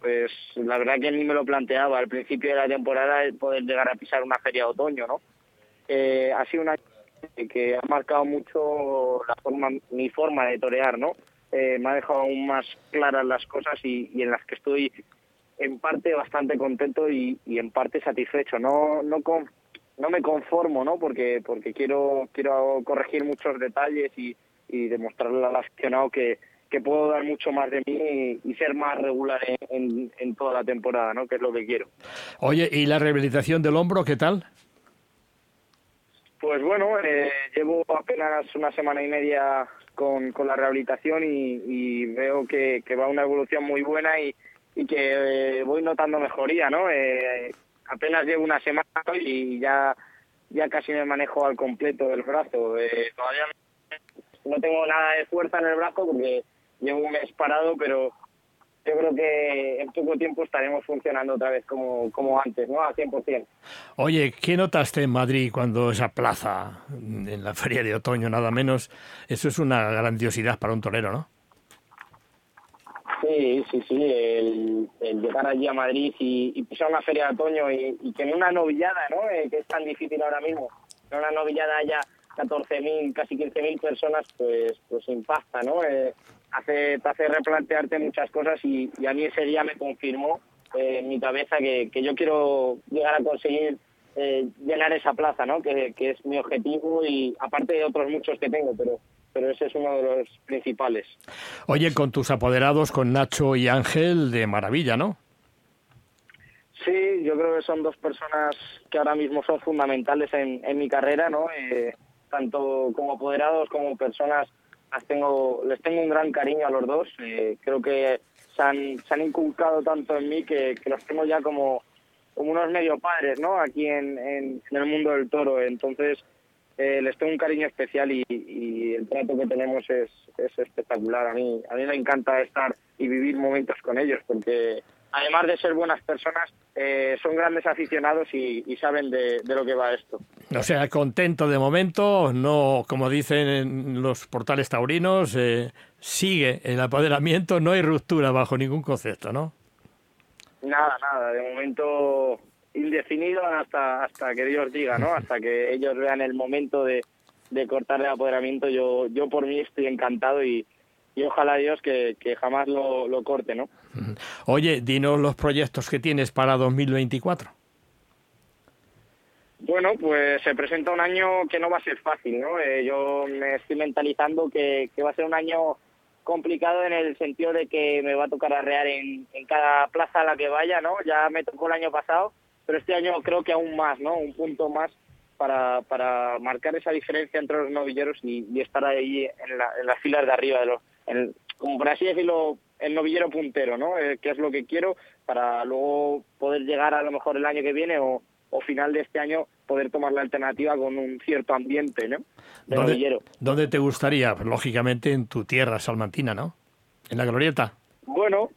pues la verdad que ni me lo planteaba al principio de la temporada el poder llegar a pisar una feria de otoño, ¿no? Eh, ha sido una que ha marcado mucho la forma, mi forma de torear, ¿no? Eh, me ha dejado aún más claras las cosas y, y en las que estoy en parte bastante contento y, en parte satisfecho. No, no, no me conformo, ¿no? Porque, porque quiero, quiero corregir muchos detalles y, y demostrarle al aficionado que, que puedo dar mucho más de mí y, ser más regular en, en, toda la temporada, ¿no? Que es lo que quiero. Oye, ¿y la rehabilitación del hombro qué tal? Pues bueno, eh, llevo apenas una semana y media con, con la rehabilitación y, y veo que, que va una evolución muy buena y, y que eh, voy notando mejoría, ¿no? Eh, apenas llevo una semana y ya ya casi me manejo al completo del brazo. Eh, todavía no tengo nada de fuerza en el brazo porque llevo un mes parado, pero yo creo que en poco tiempo estaremos funcionando otra vez como, como antes, ¿no? Al 100%. Oye, ¿qué notaste en Madrid cuando esa plaza, en la feria de otoño nada menos, eso es una grandiosidad para un torero, ¿no? Sí, sí, sí, el, llegar allí a Madrid y, pisar una feria de otoño y, que en una novillada, ¿no? Eh, que es tan difícil ahora mismo, en una novillada haya 14.000, casi 15.000 personas, pues pues impacta, ¿no? Eh, hace, te hace replantearte muchas cosas y, a mí ese día me confirmó eh, en mi cabeza que, que yo quiero llegar a conseguir eh, llenar esa plaza, ¿no? Que, que es mi objetivo y aparte de otros muchos que tengo, pero pero ese es uno de los principales. Oye, con tus apoderados, con Nacho y Ángel, de maravilla, ¿no? Sí, yo creo que son dos personas que ahora mismo son fundamentales en, en mi carrera, ¿no? Eh, tanto como apoderados como personas, las tengo, les tengo un gran cariño a los dos. Eh, creo que se han, se han inculcado tanto en mí que, que los tengo ya como, como unos medio padres, ¿no? Aquí en, en, en el mundo del toro. Entonces, eh, les tengo un cariño especial y, el trato que tenemos es, espectacular. A mí, a mí me encanta estar y vivir momentos con ellos porque además de ser buenas personas, eh, son grandes aficionados y, saben de, lo que va esto. O sea, contento de momento, no, como dicen en los portales taurinos, eh, sigue el apoderamiento, no hay ruptura bajo ningún concepto, ¿no? Nada, nada, de momento indefinido hasta hasta que Dios diga, ¿no? Hasta que ellos vean el momento de, de cortar el apoderamiento. Yo yo por mí estoy encantado y, y ojalá Dios que, que jamás lo, lo corte, ¿no? Oye, dinos los proyectos que tienes para 2024. Bueno, pues se presenta un año que no va a ser fácil, ¿no? Eh, yo me estoy mentalizando que, que va a ser un año complicado en el sentido de que me va a tocar arrear en, en cada plaza a la que vaya, ¿no? Ya me tocó el año pasado pero este año creo que aún más, ¿no? Un punto más para, para marcar esa diferencia entre los novilleros y, estar ahí en, la, en, las filas de arriba, de los, como por así decirlo, el novillero puntero, ¿no? Eh, que es lo que quiero para luego poder llegar a lo mejor el año que viene o, o final de este año poder tomar la alternativa con un cierto ambiente, ¿no? De ¿Dónde, novillero. ¿Dónde te gustaría? Lógicamente en tu tierra salmantina, ¿no? En la glorieta. Bueno,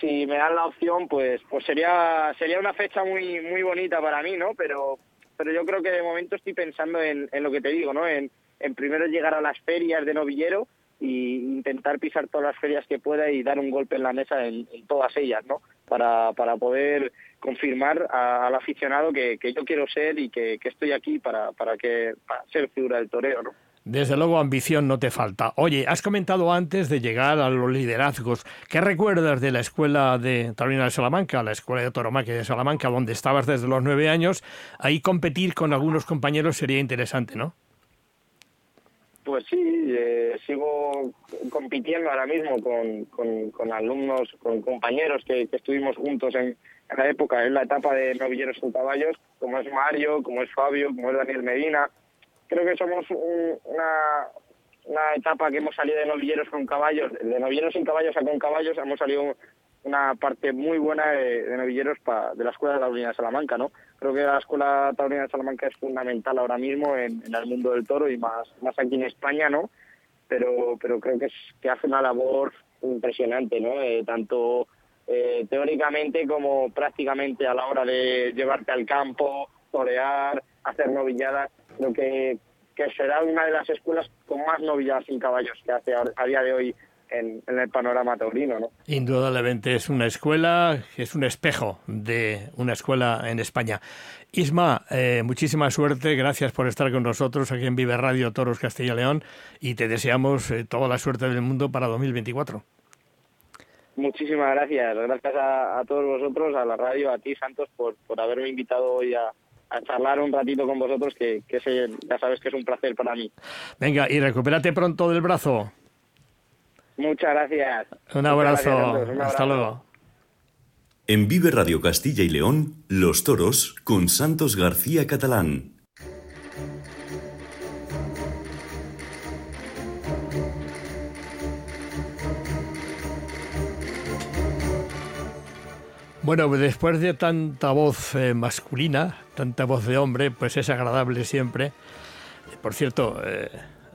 si me dan la opción, pues pues sería sería una fecha muy muy bonita para mí, ¿no? Pero pero yo creo que de momento estoy pensando en, en lo que te digo, ¿no? En, en primero llegar a las ferias de novillero y intentar pisar todas las ferias que pueda y dar un golpe en la mesa en, todas ellas, ¿no? Para, para poder confirmar al aficionado que, que yo quiero ser y que, que estoy aquí para, para que para ser figura del toreo, ¿no? Desde luego ambición no te falta. Oye, has comentado antes de llegar a los liderazgos. ¿Qué recuerdas de la escuela de Taurina de Salamanca, la escuela de Toromaque de Salamanca, donde estabas desde los nueve años? Ahí competir con algunos compañeros sería interesante, ¿no? Pues sí, eh, sigo compitiendo ahora mismo con, con, alumnos, con compañeros que, estuvimos juntos en, en, la época, en la etapa de novilleros con caballos, como es Mario, como es Fabio, como es Daniel Medina, creo que somos una, una etapa que hemos salido de novilleros con caballos, de novilleros sin caballos a con caballos, hemos salido una parte muy buena de, novilleros de la Escuela de Taurina de Salamanca, ¿no? Creo que la Escuela Taurina de Salamanca es fundamental ahora mismo en, el mundo del toro y más, más aquí en España, ¿no? Pero, pero creo que, es, que hace una labor impresionante, ¿no? Eh, tanto eh, teóricamente como prácticamente a la hora de llevarte al campo, torear, hacer novilladas creo que, que será una de las escuelas con más novilladas sin caballos que hace a, día de hoy en, el panorama taurino. ¿no? Indudablemente es una escuela, es un espejo de una escuela en España. Isma, eh, muchísima suerte, gracias por estar con nosotros aquí en Vive Radio Toros Castilla León y te deseamos eh, toda la suerte del mundo para 2024. Muchísimas gracias, gracias a, a, todos vosotros, a la radio, a ti Santos, por, por haberme invitado hoy a, a charlar un ratito con vosotros, que, que ya sabes que es un placer para mí. Venga, y recupérate pronto del brazo. Muchas gracias. Un abrazo. Hasta luego. En Vive Radio Castilla y León, Los Toros con Santos García Catalán. Bueno, después de tanta voz eh, masculina, tanta voz de hombre, pues es agradable siempre. Por cierto, eh,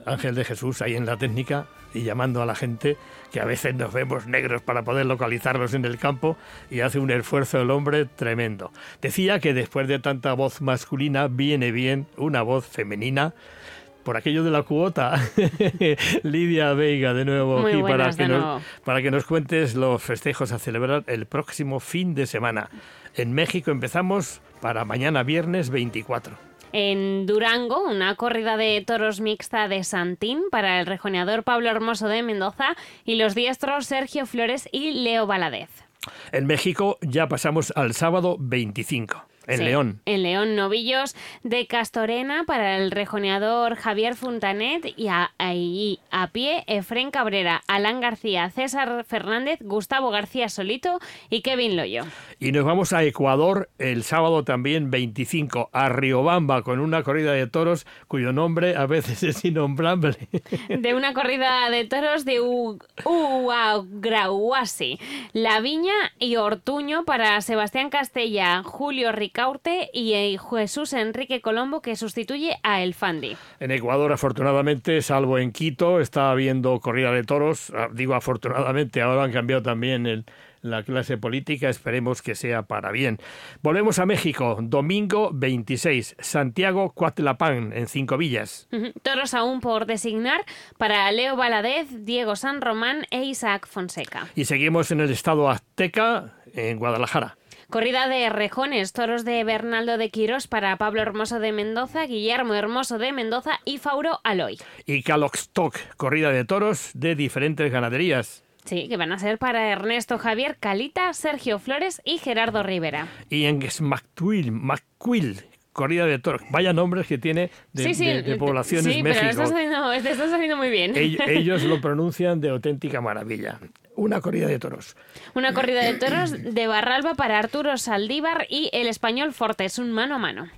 Ángel de Jesús ahí en la técnica y llamando a la gente, que a veces nos vemos negros para poder localizarlos en el campo y hace un esfuerzo el hombre tremendo. Decía que después de tanta voz masculina viene bien una voz femenina por aquello de la cuota. Lidia Veiga, de nuevo Muy aquí que, nos, para que nos cuentes los festejos a celebrar el próximo fin de semana. En México empezamos para mañana viernes 24. En Durango, una corrida de toros mixta de Santín para el rejoneador Pablo Hermoso de Mendoza y los diestros Sergio Flores y Leo Valadez. En México ya pasamos al sábado 25. En Sí, León. En León, novillos de Castorena para el rejoneador Javier Fontanet y a, y a pie Efrén Cabrera, Alán García, César Fernández, Gustavo García Solito y Kevin Loyo. Y nos vamos a Ecuador el sábado también 25, a Riobamba, con una corrida de toros cuyo nombre a veces es innombrable. De una corrida de toros de U- Uagrauasi, La Viña y Ortuño para Sebastián Castella, Julio Ricaurte y eh, Jesús Enrique Colombo que sustituye a El Fandi. En Ecuador, afortunadamente, salvo en Quito, está habiendo corrida de toros. Ah, Digo afortunadamente, ahora han cambiado también el- la clase política. Esperemos que sea para bien. Volvemos a México. Domingo 26, Santiago Cuatlapán, en Cinco Villas. Toros aún por designar para Leo Valadez, Diego San Román e Isaac Fonseca. Y seguimos en el estado azteca, en Guadalajara. Corrida de rejones, toros de Bernaldo de Quirós para Pablo Hermoso de Mendoza, Guillermo Hermoso de Mendoza y Fauro Aloy. Y Caloxtoc, corrida de toros de diferentes ganaderías. Sí, que van a ser para Ernesto Javier Calita, Sergio Flores y Gerardo Rivera. Y en Smactuil, Macquil, corrida de toros. Vaya nombres que tiene de, sí, sí, de- de poblaciones sí, México. pero estás saliendo, te muy bien. Ell- Ellos lo pronuncian de auténtica maravilla. Una corrida de toros. Una corrida de toros de Barralba para Arturo Saldívar y el español Fortes, un mano a mano.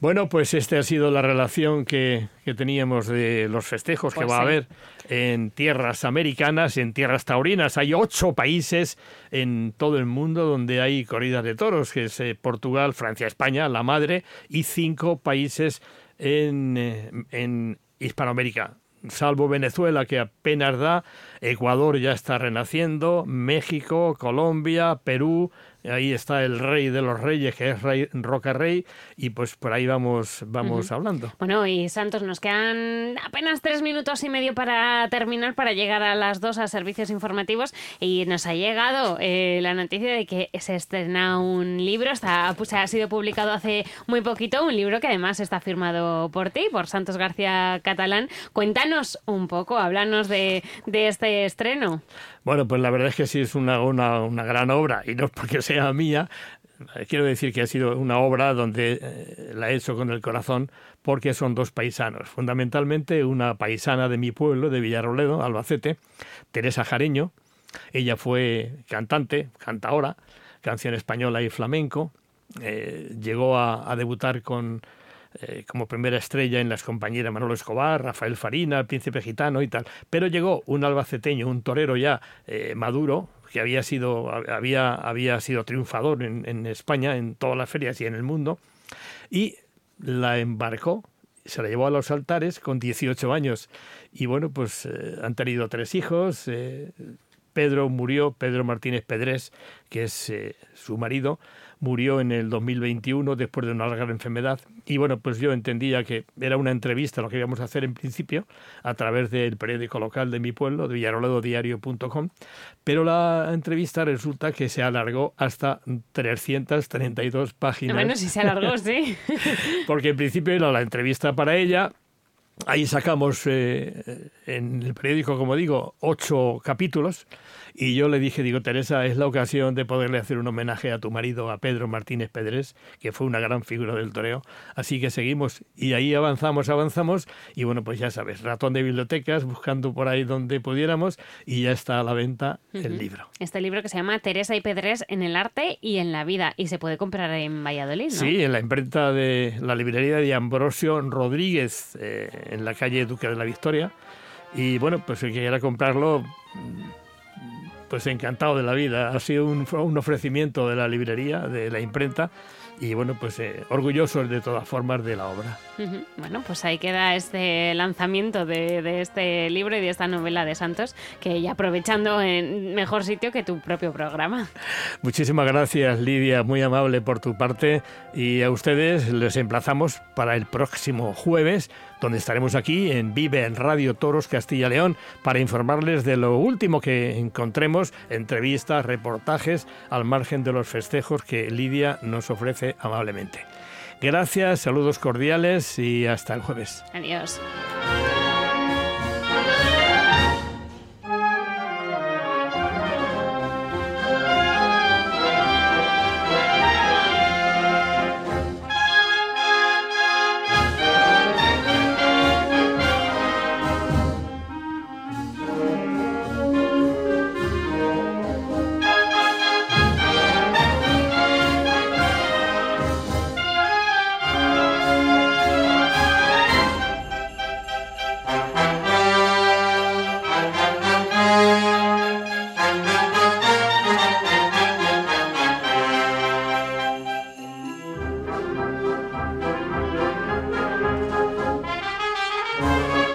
Bueno, pues esta ha sido la relación que, que teníamos de los festejos que Pues va a haber en tierras americanas, en tierras taurinas. Hay ocho países en todo el mundo donde hay corridas de toros, que es eh, Portugal, Francia, España, la madre, y cinco países en, eh, en Hispanoamérica. Salvo Venezuela, que apenas da, Ecuador ya está renaciendo, México, Colombia, Perú, ahí está el rey de los reyes, que es rey, Roca Rey, y pues por ahí vamos, vamos hablando. Bueno, y Santos, nos quedan apenas tres minutos y medio para terminar, para llegar a las dos a servicios informativos. Y nos ha llegado eh, la noticia de que se estrena un libro, está, pues, ha sido publicado hace muy poquito, un libro que además está firmado por ti, por Santos García Catalán. Cuéntanos un poco, háblanos de, de este estreno. Bueno, pues la verdad es que sí es una, una, gran obra, y no es porque sea mía, quiero decir que ha sido una obra donde eh, la he hecho con el corazón, porque son dos paisanos. Fundamentalmente una paisana de mi pueblo, de Villarroledo, Albacete, Teresa Jareño. Ella fue cantante, cantaora, canción española y flamenco. Eh, llegó a debutar con eh, como primera estrella en las compañeras Manolo Escobar, Rafael Farina, el Príncipe Gitano y tal. Pero llegó un albaceteño, un torero ya eh, maduro, que había sido, había, había sido triunfador en, España, en todas las ferias y en el mundo, y la embarcó, se la llevó a los altares con 18 años. Y bueno, pues eh, han tenido tres hijos. Pedro murió, Pedro Martínez Pedrés, que es su marido, murió en el 2021 después de una larga enfermedad. Y bueno, pues yo entendía que era una entrevista lo que íbamos a hacer en principio a través del periódico local de mi pueblo, de villaroledodiario.com, pero la entrevista resulta que se alargó hasta 332 páginas. Bueno, si se alargó, sí. Porque en principio era la entrevista para ella. Ahí sacamos eh, en el periódico, como digo, ocho capítulos. Y yo le dije, digo, Teresa, es la ocasión de poderle hacer un homenaje a tu marido, a Pedro Martínez Pedrés, que fue una gran figura del toreo. Así que seguimos y ahí avanzamos, avanzamos. Y bueno, pues ya sabes, ratón de bibliotecas, buscando por ahí donde pudiéramos. Y ya está a la venta el libro. Este libro que se llama Teresa y Pedrés en el arte y en la vida. Y se puede comprar en Valladolid, ¿no? Sí, en la imprenta de la librería de Ambrosio Rodríguez, eh, en la calle Duque de la Victoria. Y bueno, pues que quiera comprarlo, pues encantado de la vida. Ha sido un, un ofrecimiento de la librería, de la imprenta, y bueno, pues eh, orgullosos de todas formas de la obra. Bueno, pues ahí queda este lanzamiento de, este libro y de esta novela de Santos, que ya aprovechando en mejor sitio que tu propio programa. Muchísimas gracias, Lidia, muy amable por tu parte, y a ustedes les emplazamos para el próximo jueves donde estaremos aquí en Vive en Radio Toros Castilla León para informarles de lo último que encontremos, entrevistas, reportajes, al margen de los festejos que Lidia nos ofrece amablemente. Gracias, saludos cordiales y hasta el jueves. Adiós.